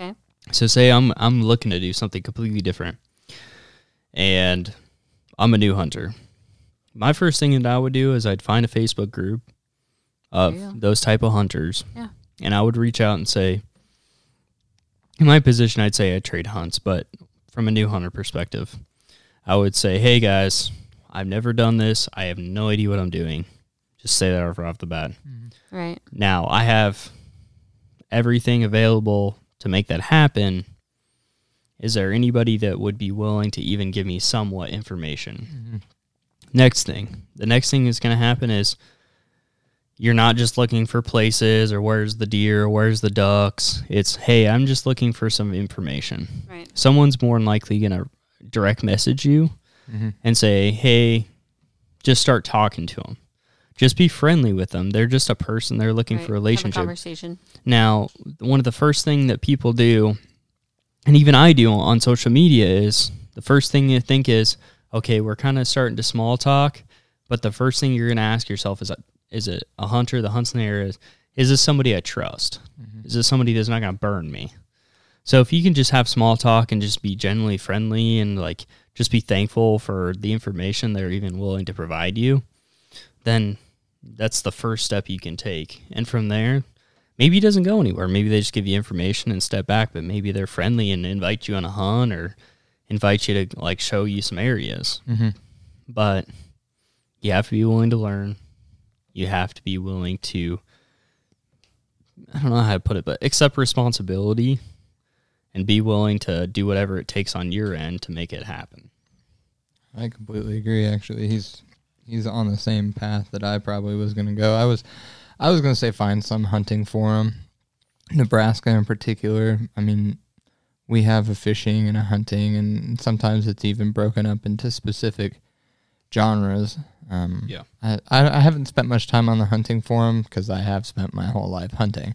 Speaker 2: Okay.
Speaker 1: So say I'm I'm looking to do something completely different, and I'm a new hunter. My first thing that I would do is I'd find a Facebook group
Speaker 2: There you go.
Speaker 1: of those type of hunters,
Speaker 2: Yeah.
Speaker 1: and I would reach out and say, in my position, I'd say I trade hunts, but from a new hunter perspective, I would say, hey guys, I've never done this. I have no idea what I'm doing. Just say that right off the bat. Mm-hmm.
Speaker 2: Right.
Speaker 1: Now I have everything available to make that happen. Is there anybody that would be willing to even give me somewhat information? Mm-hmm. Next thing, the next thing that's going to happen is you're not just looking for places or where's the deer or where's the ducks. It's, hey, I'm just looking for some information.
Speaker 2: Right.
Speaker 1: Someone's more than likely going to direct message you
Speaker 3: Mhm.
Speaker 1: and say, hey, just start talking to them. Just be friendly with them. They're just a person. They're looking
Speaker 2: right.
Speaker 1: for a
Speaker 2: Have
Speaker 1: relationship.
Speaker 2: conversation.
Speaker 1: Now, one of the first thing that people do, and even I do on social media, is the first thing you think is, okay, we're kind of starting to small talk, but the first thing you're going to ask yourself is, is it a hunter that hunts in the area? Is, is this somebody I trust? Is this somebody that's not going to burn me? So if you can just have small talk and just be generally friendly and like just be thankful for the information they're even willing to provide you, then that's the first step you can take. And from there, maybe it doesn't go anywhere. Maybe they just give you information and step back, but maybe they're friendly and invite you on a hunt or invite you to like show you some areas.
Speaker 3: Mhm.
Speaker 1: But you have to be willing to learn. You have to be willing to I don't know how to put it, but accept responsibility and be willing to do whatever it takes on your end to make it happen.
Speaker 3: I completely agree. Actually, he's he's on the same path that I probably was going to go. I was I was going to say find some hunting for him. Nebraska in particular. I mean, we have a fishing and a hunting, and sometimes it's even broken up into specific genres. Um,
Speaker 1: Yeah.
Speaker 3: I, I I haven't spent much time on the hunting forum because I have spent my whole life hunting,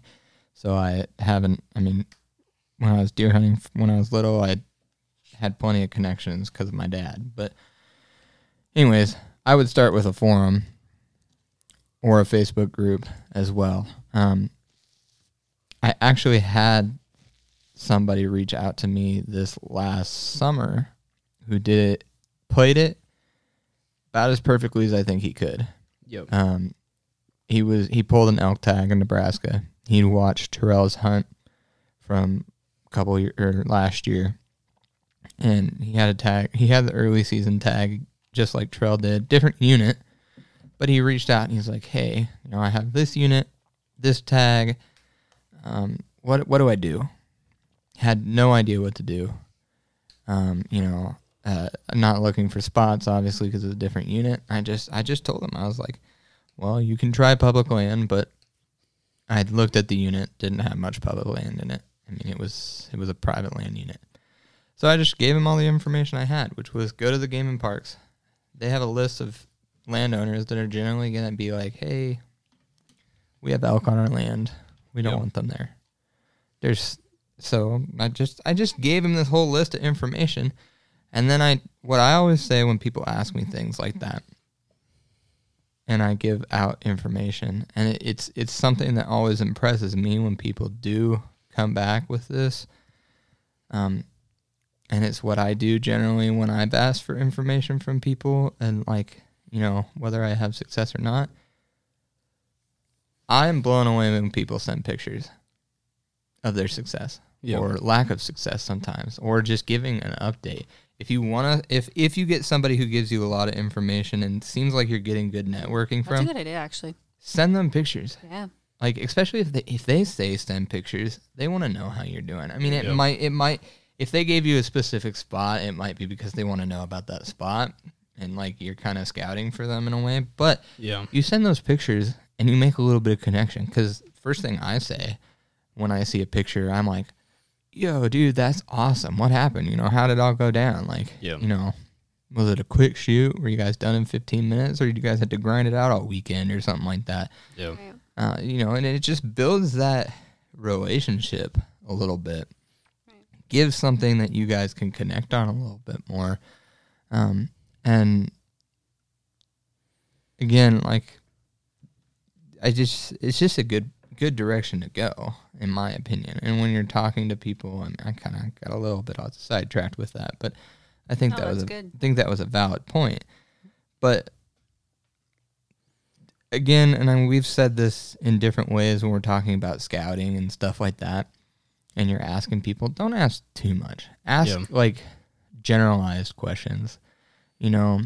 Speaker 3: so I haven't. I mean, when I was deer hunting when I was little, I had plenty of connections because of my dad. But, anyways, I would start with a forum or a Facebook group as well. Um, I actually had somebody reach out to me this last summer who did it, played it about as perfectly as I think he could.
Speaker 1: Yep.
Speaker 3: Um, he was he pulled an elk tag in Nebraska. He'd watched Terrell's hunt from couple year or last year, and he had a tag. He had the early season tag just like Trail did, different unit. But he reached out and he's like, "Hey, you know, I have this unit, this tag. Um, what what do I do?" Had no idea what to do. Um, you know, uh, not looking for spots obviously because it's a different unit. I just I just told him I was like, well, you can try public land, but I looked at the unit, didn't have much public land in it. I mean, it was it was a private land unit. So I just gave him all the information I had, which was go to the game and parks. They have a list of landowners that are generally going to be like, "Hey, we have elk on our land. We don't
Speaker 1: Yep.
Speaker 3: want them there." There's so I just I just gave him this whole list of information, and then I what I always say when people ask me things like that, and I give out information, and it, it's it's something that always impresses me when people do come back with this. Um, and it's what I do generally when I've asked for information from people, and like you know whether I have success or not. I'm blown away when people send pictures of their success
Speaker 1: Yeah.
Speaker 3: or lack of success sometimes, or just giving an update. If you wanna, if if you get somebody who gives you a lot of information and seems like you're getting good networking from,
Speaker 2: That's a good idea, actually.
Speaker 3: send them pictures.
Speaker 2: Yeah.
Speaker 3: Like especially if they if they say send pictures, they want to know how you're doing. I mean, it
Speaker 1: Yeah.
Speaker 3: might it might if they gave you a specific spot, it might be because they want to know about that spot and like you're kind of scouting for them in a way. But
Speaker 1: Yeah.
Speaker 3: you send those pictures and you make a little bit of connection because first thing I say when I see a picture, I'm like, "Yo, dude, that's awesome! What happened? You know, how did it all go down? Like,
Speaker 1: Yeah.
Speaker 3: you know." Was it a quick shoot? Were you guys done in 15 minutes, or did you guys have to grind it out all weekend or something like that?
Speaker 1: Yeah.
Speaker 3: Uh, you know, and it just builds that relationship a little bit. Gives something that you guys can connect on a little bit more. Um, and again, like I just it's just a good good direction to go, in my opinion. And when you're talking to people, I, mean, I kind of got a little bit off sidetracked with that, but I think
Speaker 2: No,
Speaker 3: that was a,
Speaker 2: good.
Speaker 3: I think that was a valid point. But again, and I, we've said this in different ways when we're talking about scouting and stuff like that, and you're asking people, don't ask too much. Ask
Speaker 1: Yeah.
Speaker 3: like generalized questions. You know,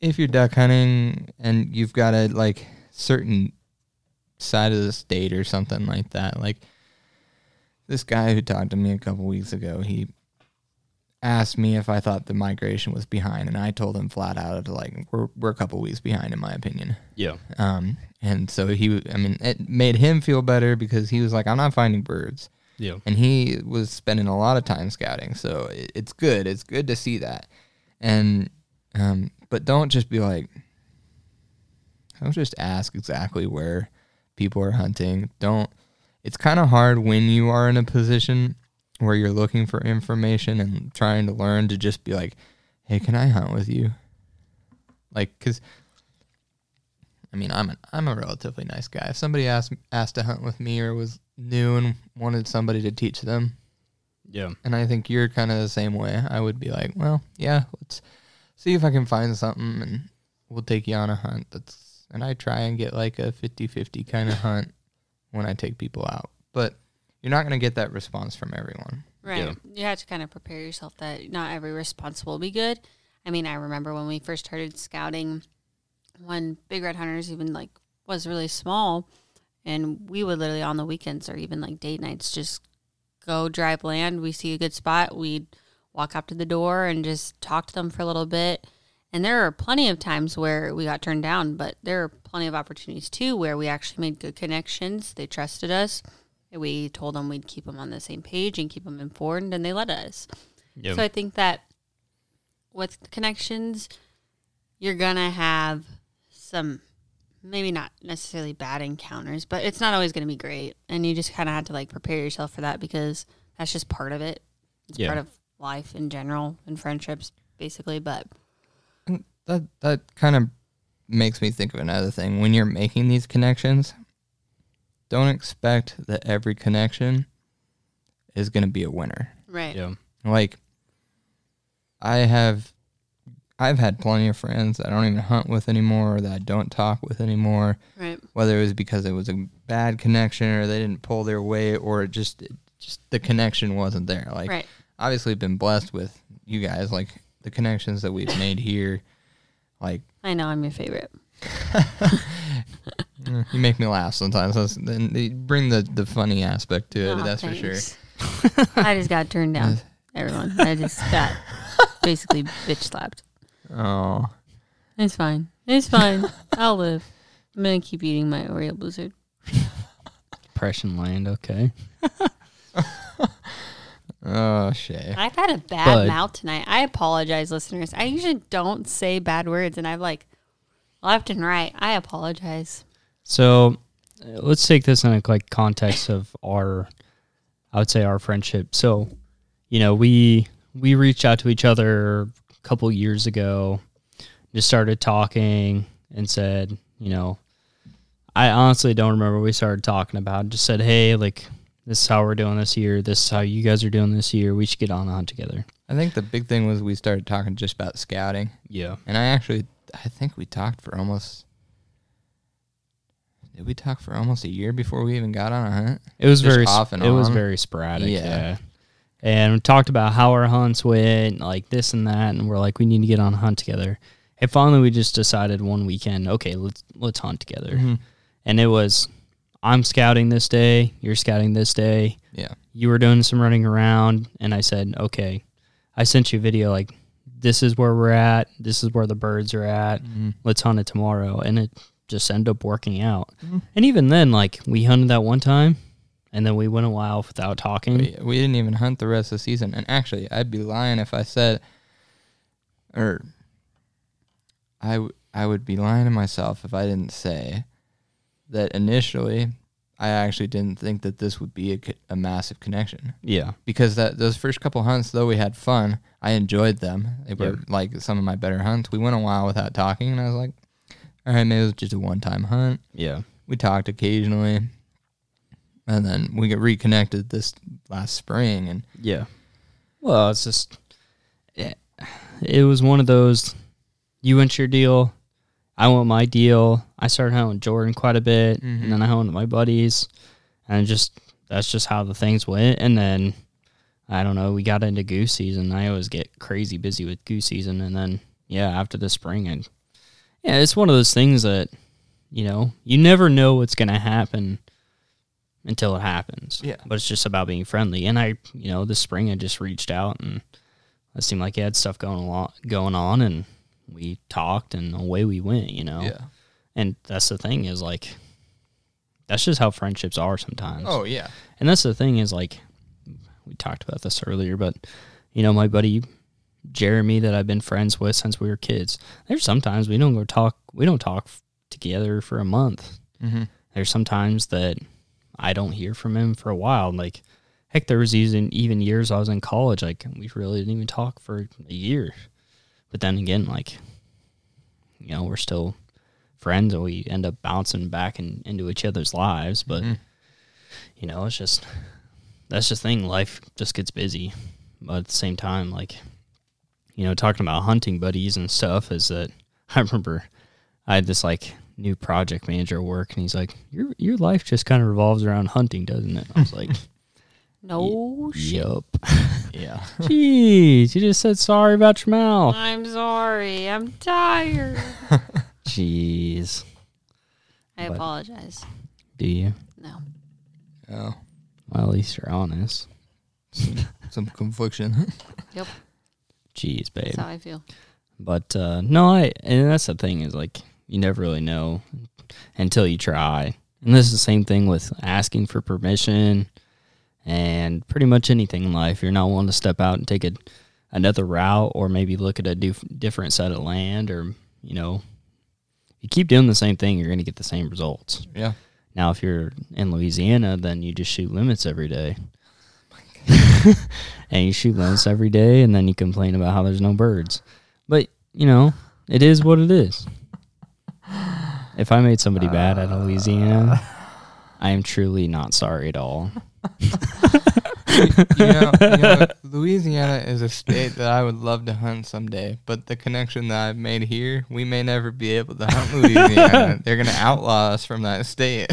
Speaker 3: if you're duck hunting and you've got a like certain side of the state or something like that, like this guy who talked to me a couple weeks ago, he asked me if I thought the migration was behind, and I told him flat out, like, we're we're a couple weeks behind, in my opinion.
Speaker 1: Yeah.
Speaker 3: Um, and so he, I mean, it made him feel better because he was like, I'm not finding birds,
Speaker 1: Yeah.
Speaker 3: and he was spending a lot of time scouting. So it, it's good. It's good to see that, and um, but don't just be like, don't just ask exactly where people are hunting. Don't. It's kind of hard when you are in a position where you're looking for information and trying to learn to just be like, "Hey, can I hunt with you?" Like, cause I mean, I'm a, I'm a relatively nice guy. If somebody asked asked to hunt with me or was new and wanted somebody to teach them,
Speaker 1: Yeah.
Speaker 3: and I think you're kind of the same way, I would be like, "Well, yeah, let's see if I can find something, and we'll take you on a hunt." That's and I try and get like a 50-50 kind of hunt when I take people out, but you're not gonna get that response from everyone.
Speaker 2: Right.
Speaker 1: Yeah.
Speaker 2: You have to kind of prepare yourself that not every response will be good. I mean, I remember when we first started scouting, when Big Red Hunters even like was really small, and we would literally on the weekends or even like date nights just go drive land. We see a good spot, we'd walk up to the door and just talk to them for a little bit. And there are plenty of times where we got turned down, but there are plenty of opportunities too where we actually made good connections. They trusted us. We told them we'd keep them on the same page and keep them informed, and they let us.
Speaker 1: Yeah.
Speaker 2: So I think that with connections, you're gonna have some maybe not necessarily bad encounters, but it's not always gonna be great. And you just kind of have to like prepare yourself for that because that's just part of it. It's
Speaker 1: Yeah.
Speaker 2: part of life in general and friendships, basically. But
Speaker 3: And that that kind of makes me think of another thing. When you're making these connections, don't expect that every connection is going to be a winner.
Speaker 2: right,
Speaker 1: yeah.
Speaker 3: Like I have I've had plenty of friends that I don't even hunt with anymore or that I don't talk with anymore,
Speaker 2: right,
Speaker 3: whether it was because it was a bad connection or they didn't pull their weight or it just it just the connection wasn't there. Like
Speaker 2: right.
Speaker 3: obviously been blessed with you guys like the connections that we've made here like
Speaker 2: I know I'm your favorite.
Speaker 3: Mm, you make me laugh sometimes. That's, then they bring the, the funny aspect to it.
Speaker 2: Aw,
Speaker 3: that's for sure.
Speaker 2: thanks. I just got turned down. Everyone, I just got basically bitch slapped.
Speaker 3: Oh,
Speaker 2: It's fine. It's fine. I'll live. I'm gonna keep eating my Oreo Blizzard.
Speaker 1: Depression land. Okay.
Speaker 3: oh, Shay.
Speaker 2: I've had a bad
Speaker 1: But-
Speaker 2: mouth tonight. I apologize, listeners. I usually don't say bad words, and I've like left and right. I apologize.
Speaker 1: So uh, let's take this in a like context of our, I would say our friendship. So, you know, we we reached out to each other a couple years ago, just started talking, and said, you know, I honestly don't remember what we started talking about. Just said, hey, like this is how we're doing this year. This is how you guys are doing this year. We should get on hunt together.
Speaker 3: I think the big thing was we started talking just about scouting,
Speaker 1: Yeah.
Speaker 3: and I actually I think we talked for almost. Did we talk for almost a year before we even got on a hunt?
Speaker 1: It was
Speaker 3: Just
Speaker 1: very
Speaker 3: off and
Speaker 1: it was very sporadic.
Speaker 3: Yeah.
Speaker 1: Yeah. And we talked about how our hunts went, like this and that, and we're like, we need to get on a hunt together. And finally, we just decided one weekend, okay, let's let's hunt together.
Speaker 3: Mm-hmm.
Speaker 1: And it was, I'm scouting this day, you're scouting this day.
Speaker 3: Yeah.
Speaker 1: You were doing some running around, and I said, okay. I sent you a video like, this is where we're at. This is where the birds are at.
Speaker 3: Mm-hmm.
Speaker 1: Let's hunt it tomorrow, and it just end up working out.
Speaker 3: Mhm.
Speaker 1: And even then, like we hunted that one time, and then we went a while without talking.
Speaker 3: We, we didn't even hunt the rest of the season. And actually, I'd be lying if I said, or I, w- I would be lying to myself if I didn't say that initially I actually didn't think that this would be a, co- a massive connection
Speaker 1: Yeah,
Speaker 3: because that those first couple hunts, though we had fun, I enjoyed them. They were
Speaker 1: Yep.
Speaker 3: like some of my better hunts. We went a while without talking, and I was like, all right, maybe it was just a one time hunt.
Speaker 1: yeah,
Speaker 3: We talked occasionally, and then we get reconnected this last spring, and
Speaker 1: yeah. Well, it's just it, it was one of those. You went your deal, I want my deal. I started hunting with Jordan quite a bit,
Speaker 3: Mhm.
Speaker 1: and then I hunted with my buddies, and just that's just how the things went. And then I don't know, we got into goose season. I always get crazy busy with goose season, and then yeah, after the spring, and yeah, it's one of those things that you know you never know what's gonna happen until it happens.
Speaker 3: Yeah.
Speaker 1: but it's just about being friendly. And I, you know, this spring I just reached out, and it seemed like he had stuff going along, going on, and we talked, and away we went. You know,
Speaker 3: yeah.
Speaker 1: and that's the thing is like, that's just how friendships are sometimes.
Speaker 3: Oh yeah.
Speaker 1: And that's the thing is like we talked about this earlier, but you know, my buddy Jeremy that I've been friends with since we were kids. There's sometimes we don't go talk we don't talk together for a month.
Speaker 3: Mm-hmm.
Speaker 1: There's sometimes that I don't hear from him for a while. Like heck there was even even years I was in college, like we really didn't even talk for a year. But then again, like you know, we're still friends and we end up bouncing back in, into each other's lives. But
Speaker 3: Mhm.
Speaker 1: you know, it's just that's just thing. Life just gets busy, but at the same time, like you know, talking about hunting buddies and stuff is that I remember I had this like new project manager work, and he's like, "Your your life just kind of revolves around hunting, doesn't it?" I was like,
Speaker 2: No shit.
Speaker 1: "Yup."
Speaker 3: Yeah.
Speaker 1: Jeez, you just said sorry about your mouth.
Speaker 2: I'm sorry. I'm tired.
Speaker 1: Jeez,
Speaker 2: I
Speaker 1: But-
Speaker 2: apologize.
Speaker 1: do you?
Speaker 2: No.
Speaker 3: Oh,
Speaker 1: Well, at least you're honest.
Speaker 3: some confliction.
Speaker 1: Jeez, babe.
Speaker 2: That's how I feel.
Speaker 1: But uh, no, I and that's the thing is like you never really know until you try. And this is the same thing with asking for permission and pretty much anything in life. You're not willing to step out and take a, another route or maybe look at a dif- different set of land or, you know, you keep doing the same thing, you're going to get the same results.
Speaker 3: yeah.
Speaker 1: Now, if you're in Louisiana, then you just shoot limits every day. and you shoot limits every day, and then you complain about how there's no birds. But, you know, it is what it is. If I made somebody bad at Louisiana, uh. I am truly not sorry at all.
Speaker 3: you, know, you know, Louisiana is a state that I would love to hunt someday, but the connection that I've made here, we may never be able to hunt Louisiana. They're gonna outlaw us from that state.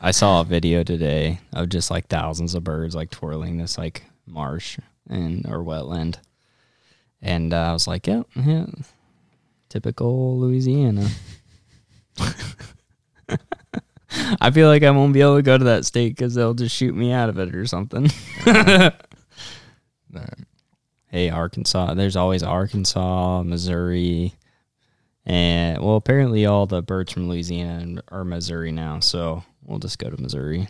Speaker 1: I saw a video today of just like thousands of birds like twirling this like marsh and or wetland, and uh, I was like, yeah, yeah, typical Louisiana. I feel like I won't be able to go to that state because they'll just shoot me out of it or something. Hey, Arkansas. There's always Arkansas, Missouri, and well, apparently all the birds from Louisiana are Missouri now. So we'll just go to Missouri.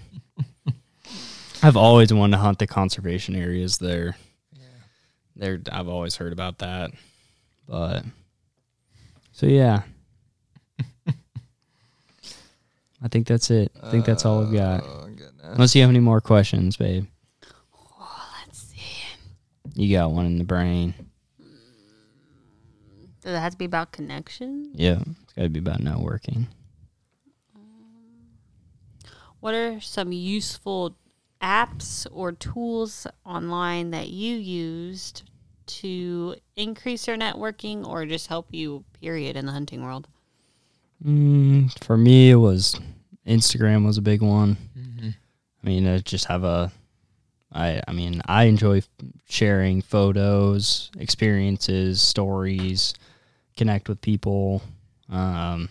Speaker 1: I've always wanted to hunt the conservation areas there. There, I've always heard about that, but so yeah. I think that's it. I think that's all we've uh, got.
Speaker 3: Oh.
Speaker 1: Unless you have any more questions, babe.
Speaker 2: Oh, let's see.
Speaker 1: You got one in the brain.
Speaker 2: Mm, does it have to be about connection?
Speaker 1: Yeah, it's got to be about networking.
Speaker 2: What are some useful apps or tools online that you used to increase your networking or just help you, period, in the hunting world?
Speaker 1: Mm, for me, it was Instagram was a big one.
Speaker 3: Mm-hmm.
Speaker 1: I mean, I just have a. I I mean, I enjoy sharing photos, experiences, stories, connect with people. Um,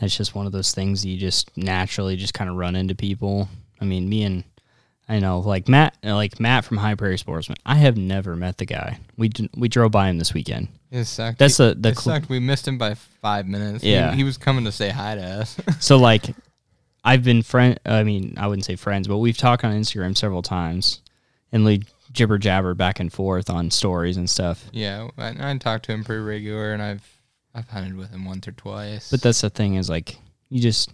Speaker 1: it's just one of those things you just naturally just kind of run into people. I mean, me and I know like Matt, like Matt from High Prairie Sportsman. I have never met the guy. We d- we drove by him this weekend.
Speaker 3: It sucked.
Speaker 1: That's
Speaker 3: He-
Speaker 1: the the cl-
Speaker 3: sucked. We missed him by five minutes. He-
Speaker 1: Yeah.
Speaker 3: he, was coming to say hi to us.
Speaker 1: So like, I've been friend. I mean, I wouldn't say friends, but we've talked on Instagram several times, and we jibber jabber back and forth on stories and stuff.
Speaker 3: yeah, I, I talked to him pretty regular, and I've I've hunted with him once or twice.
Speaker 1: But that's the thing is like, you just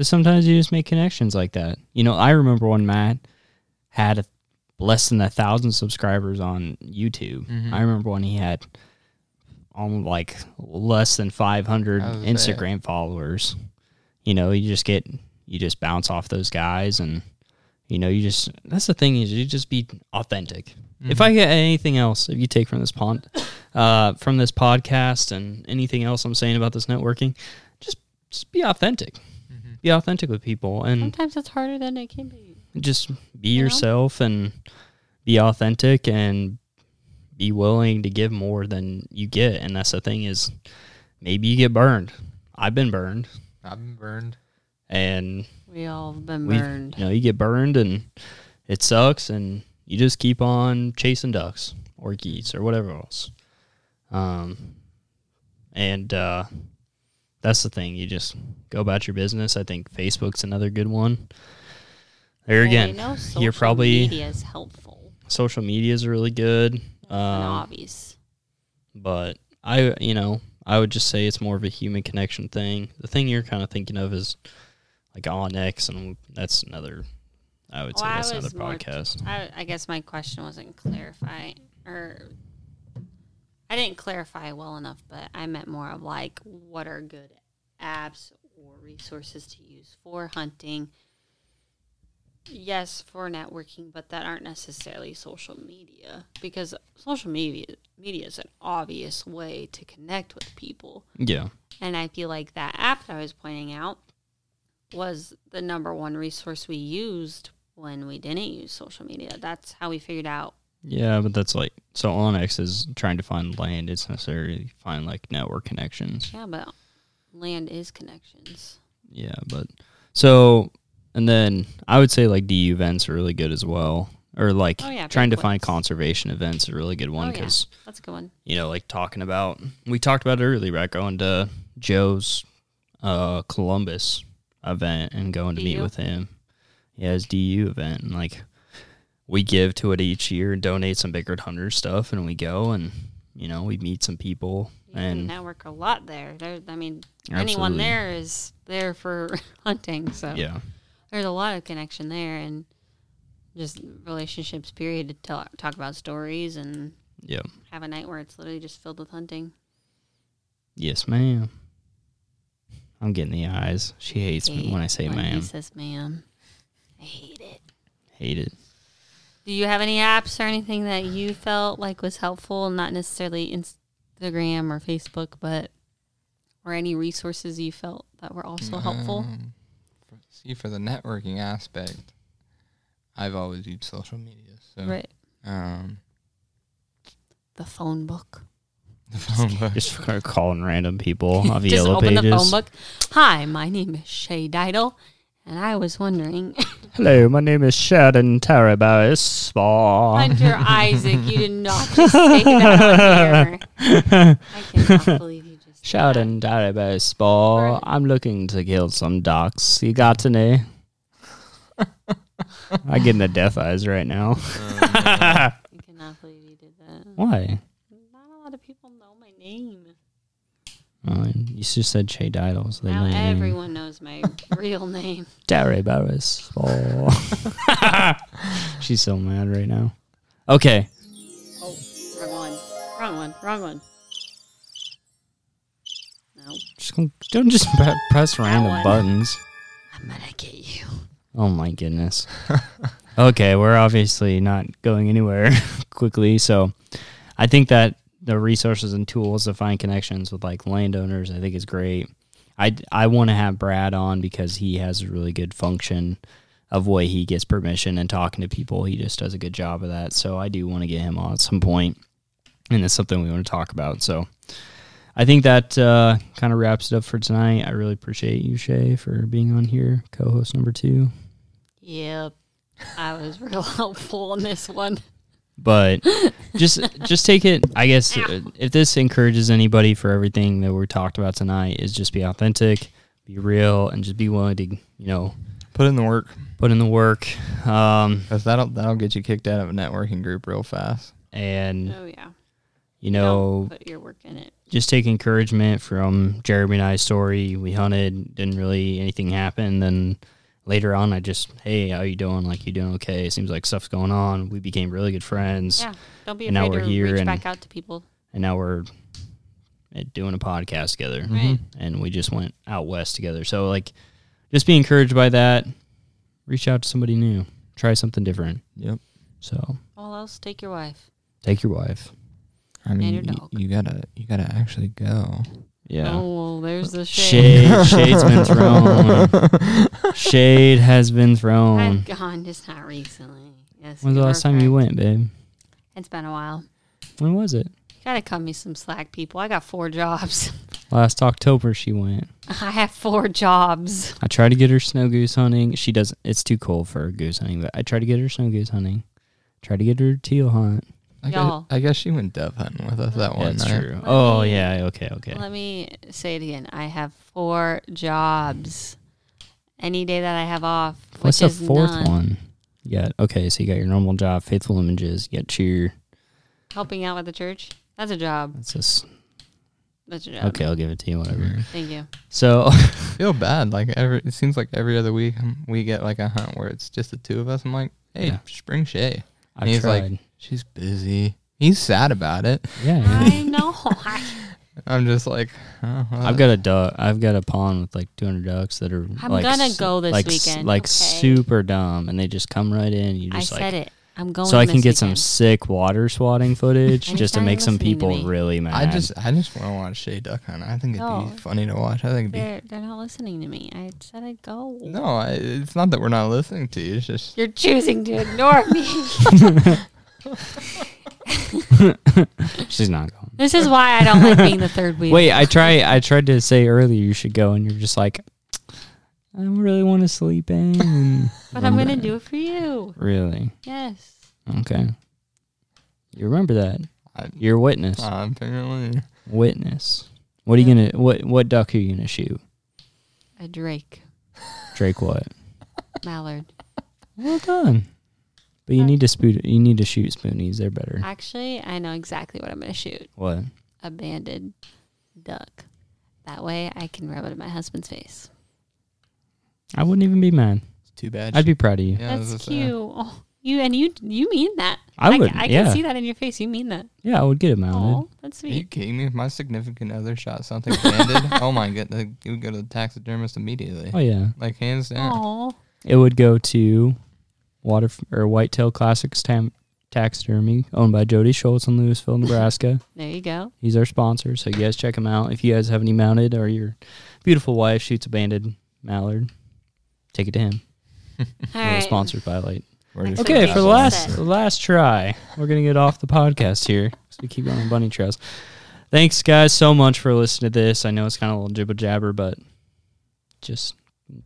Speaker 1: sometimes you just make connections like that. You know, I remember when Matt had a, less than a thousand subscribers on YouTube.
Speaker 3: Mhm.
Speaker 1: I remember when he had almost like less than 500
Speaker 3: That was.
Speaker 1: Instagram followers. You know, you just get you just bounce off those guys and you know, you just that's the thing is you just be authentic. If I get anything else, if you take from this pond, uh, from this podcast and anything else I'm saying about this networking, just just be authentic. Be authentic with people and
Speaker 2: Sometimes it's harder than it can be.
Speaker 1: just be
Speaker 2: You know?
Speaker 1: yourself and be authentic and be willing to give more than you get and that's the thing is maybe you get burned i've been burned
Speaker 3: I've been burned.
Speaker 1: and
Speaker 2: We all have been
Speaker 1: we
Speaker 2: burned.
Speaker 1: you know you get burned and it sucks and you just keep on chasing ducks or geese or whatever else. Um and uh that's the thing. You just go about your business. I think facebook's another good one. There again you're probably
Speaker 2: media is helpful.
Speaker 1: Social media is really good. Um,
Speaker 2: obvious.
Speaker 1: but i you know i would just say it's more of a human connection thing. The thing you're kind of thinking of is like onX and that's another i would say
Speaker 2: Well, I
Speaker 1: that's another
Speaker 2: more-
Speaker 1: podcast
Speaker 2: I, I guess my question wasn't clarifying, or I didn't clarify well enough, but I meant more of like what are good apps or resources to use for hunting. Yes, for networking, but that aren't necessarily social media because social media media is an obvious way to connect with people.
Speaker 1: yeah
Speaker 2: And I feel like that app that I was pointing out was the number one resource we used when we didn't use social media. That's how we figured out.
Speaker 1: yeah but that's like so onX is trying to find land it's necessarily find like network connections
Speaker 2: Yeah, but land is connections.
Speaker 1: yeah but so and then i would say like DU events are really good as well or like
Speaker 2: Oh, yeah,
Speaker 1: trying to find conservation events is a really good one
Speaker 2: Oh, yeah.
Speaker 1: because
Speaker 2: That's a good one.
Speaker 1: you know, like talking about we talked about it earlier about going to Joe's uh Columbus event and going to meet with him. Yeah, his DU event and like we give to it each year and donate some bigger hunter stuff and we go and you know, we meet some people
Speaker 2: can
Speaker 1: and
Speaker 2: network a lot there. there I mean, anyone there is there for hunting. So
Speaker 1: yeah.
Speaker 2: there's a lot of connection there and just relationships, period, to tell, talk about stories and
Speaker 1: Yeah.
Speaker 2: have a night where it's literally just filled with hunting.
Speaker 1: Yes, ma'am. I'm getting the eyes. She hates me when I say
Speaker 2: when
Speaker 1: ma'am.
Speaker 2: He says ma'am. I hate it.
Speaker 1: Hate it.
Speaker 2: Do you have any apps or anything that you felt like was helpful? Not necessarily Instagram or Facebook, but or any resources you felt that were also helpful?
Speaker 3: Um, for, see, for the networking aspect, I've always used social media. So,
Speaker 2: Right.
Speaker 3: um,
Speaker 2: The phone book.
Speaker 3: the phone book.
Speaker 1: Just start calling random people off
Speaker 2: Just
Speaker 1: yellow
Speaker 2: open
Speaker 1: pages.
Speaker 2: the phone book. Hi, my name is Shay Diddle, and I was wondering,
Speaker 1: Hello, my name is Sheridan Tarabaris.
Speaker 2: Hunter Isaac, you did not just say that on air. I cannot believe you just.
Speaker 1: Sheridan Tarabaris. Right. I'm looking to kill some ducks. You got any? I get in the death eyes right now.
Speaker 2: I cannot believe you did that.
Speaker 1: Why?
Speaker 2: Not a lot of people know my name.
Speaker 1: Oh, you just said Che Diddle. So
Speaker 2: Now
Speaker 1: know
Speaker 2: everyone knows my real name.
Speaker 1: Tarabaris. Ball. Oh. She's so mad right now. Okay.
Speaker 2: Oh, wrong one. Wrong one. Wrong one. No,
Speaker 1: Just don't, don't just pre- press random buttons.
Speaker 2: I'm gonna get you.
Speaker 1: Oh my goodness. okay, we're obviously not going anywhere quickly, so I think that the resources and tools to find connections with like landowners, I think is great. I I want to have Brad on because he has a really good function of way he gets permission and talking to people. He just does a good job of that. So I do want to get him on at some point, and it's something we want to talk about. So I think that uh, kind of wraps it up for tonight. I really appreciate you, Shay, for being on here, co-host number two.
Speaker 2: Yep. I was real helpful on this one.
Speaker 1: But just just take it i guess uh, if this encourages anybody for everything that we talked about tonight is just be authentic be real and just be willing to you know
Speaker 3: Put in the work
Speaker 1: put in the work um
Speaker 3: because that'll that'll get you kicked out of a networking group real fast.
Speaker 1: and
Speaker 2: Oh yeah.
Speaker 1: you know
Speaker 2: Don't put your work in it.
Speaker 1: just take encouragement from jeremy and i's story we hunted didn't really anything happen then later on i just hey how you doing like you doing okay seems like stuff's going on we became really good friends
Speaker 2: Yeah. Don't be
Speaker 1: And now
Speaker 2: afraid
Speaker 1: we're
Speaker 2: to
Speaker 1: here
Speaker 2: reach
Speaker 1: and-
Speaker 2: back out to people.
Speaker 1: and now we're uh, doing a podcast together
Speaker 2: Right.
Speaker 1: and we just went out west together so like just be encouraged by that reach out to somebody new try something different
Speaker 3: Yep.
Speaker 1: so
Speaker 2: All else, take your wife.
Speaker 1: take your wife
Speaker 3: I mean,
Speaker 2: your
Speaker 3: you,
Speaker 2: dog.
Speaker 3: you gotta you gotta actually go.
Speaker 1: Yeah
Speaker 2: Oh, well, there's the shade.
Speaker 1: shade shade's been thrown shade has been thrown
Speaker 2: I've gone, just not recently. Yes.
Speaker 1: when's the last time you went babe
Speaker 2: It's been a while.
Speaker 1: when was it
Speaker 2: Gotta cut me some slack, people. I got four jobs.
Speaker 1: last october she went
Speaker 2: I have four jobs.
Speaker 1: i tried to get her snow goose hunting she doesn't it's too cold for goose hunting but i tried to get her snow goose hunting tried to get her teal hunt
Speaker 3: I guess,
Speaker 2: Y'all.
Speaker 3: I guess she went dove hunting with us that one
Speaker 1: That's
Speaker 3: night.
Speaker 1: true.
Speaker 2: Let
Speaker 1: Oh
Speaker 2: me-
Speaker 1: yeah. Okay. Okay.
Speaker 2: Let me say it again. I have four jobs. Any day that I have off,
Speaker 1: What's
Speaker 2: which
Speaker 1: the
Speaker 2: is
Speaker 1: fourth
Speaker 2: none.
Speaker 1: one? You got okay. So you got your normal job, faithful images. You got cheer.
Speaker 2: Helping out with the church. That's a job.
Speaker 1: That's just
Speaker 2: That's a job.
Speaker 1: okay. I'll give it to you. Whatever.
Speaker 2: Thank you.
Speaker 1: So
Speaker 3: feel bad. Like every, it seems like every other week um, we get like a hunt where it's just the two of us. I'm like, hey,
Speaker 1: Yeah.
Speaker 3: just bring Shay.
Speaker 1: I've
Speaker 3: he's like-
Speaker 1: tried.
Speaker 3: She's busy. He's sad about it.
Speaker 1: yeah. yeah.
Speaker 2: I know. I,
Speaker 3: I'm just like, oh, well,
Speaker 1: I've got a duck. I've got a pond with like 200 ducks that are.
Speaker 2: I'm
Speaker 1: like,
Speaker 2: gonna
Speaker 1: s-
Speaker 2: go this
Speaker 1: like, s-
Speaker 2: weekend,
Speaker 1: Like
Speaker 2: okay?
Speaker 1: super dumb, and they just come right in. You
Speaker 2: I
Speaker 1: just
Speaker 2: said
Speaker 1: like.
Speaker 2: it. I'm going.
Speaker 1: So I can
Speaker 2: this
Speaker 1: get some sick water swatting footage just to make some people really mad.
Speaker 3: I just I just want to watch Shay duck hunt. I think it'd
Speaker 2: No.
Speaker 3: be funny to watch. I think it'd be
Speaker 2: They're they're not listening to me. I said I'd go.
Speaker 3: no. I, it's not that we're not listening to you. It's just
Speaker 2: You're choosing to ignore me.
Speaker 1: She's not going.
Speaker 2: this is why I don't like being the third wheel.
Speaker 1: Wait, I try. I tried to say earlier you should go, and you're just like, I really want to sleep in.
Speaker 2: but I'm gonna do it for you.
Speaker 1: Really?
Speaker 2: Yes.
Speaker 1: Okay. You remember that?
Speaker 3: I,
Speaker 1: You're a witness.
Speaker 3: uh, apparently
Speaker 1: witness. What are you gonna? What what duck are you gonna shoot?
Speaker 2: A Drake
Speaker 1: Drake what?
Speaker 2: mallard.
Speaker 1: Well done. But you need to spoon. You need to shoot spoonies. They're better.
Speaker 2: Actually, I know exactly what I'm gonna shoot.
Speaker 1: What?
Speaker 2: A banded duck. That way, I can rub it in my husband's face.
Speaker 1: I wouldn't even be mad.
Speaker 3: it's too bad.
Speaker 1: I'd be proud of you.
Speaker 3: Yeah, I
Speaker 2: That's
Speaker 3: gonna
Speaker 2: cute. Oh, you and you you mean that?
Speaker 1: I
Speaker 2: c-
Speaker 1: would,
Speaker 2: I,
Speaker 1: yeah.
Speaker 2: can see that in your face. You mean that?
Speaker 1: Yeah, I would get it mounted.
Speaker 2: Oh, that's
Speaker 3: Are you
Speaker 2: sweet.
Speaker 3: kidding me? If my significant other shot something banded, oh my goodness, you would go to the taxidermist immediately.
Speaker 1: Oh yeah,
Speaker 3: Like hands down.
Speaker 2: Oh,
Speaker 1: it would go to Water or Whitetail Classics Tam- Taxidermy, owned by Jody Schultz in Louisville, Nebraska.
Speaker 2: there you go.
Speaker 1: He's our sponsor, so you guys check him out. If you guys have any mounted or your beautiful wife shoots a banded mallard, take it to him.
Speaker 2: All
Speaker 1: sponsored by Light.
Speaker 3: We're
Speaker 1: Okay, for the last the last try, we're gonna get off the podcast here because we keep going on bunny trails. Thanks, guys, so much for listening to this. I know it's kind of a little jibber jabber, but just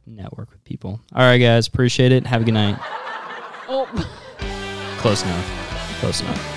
Speaker 1: network with people. All right, guys, appreciate it. Have a good night.
Speaker 2: Oh.
Speaker 1: Close enough. Close enough.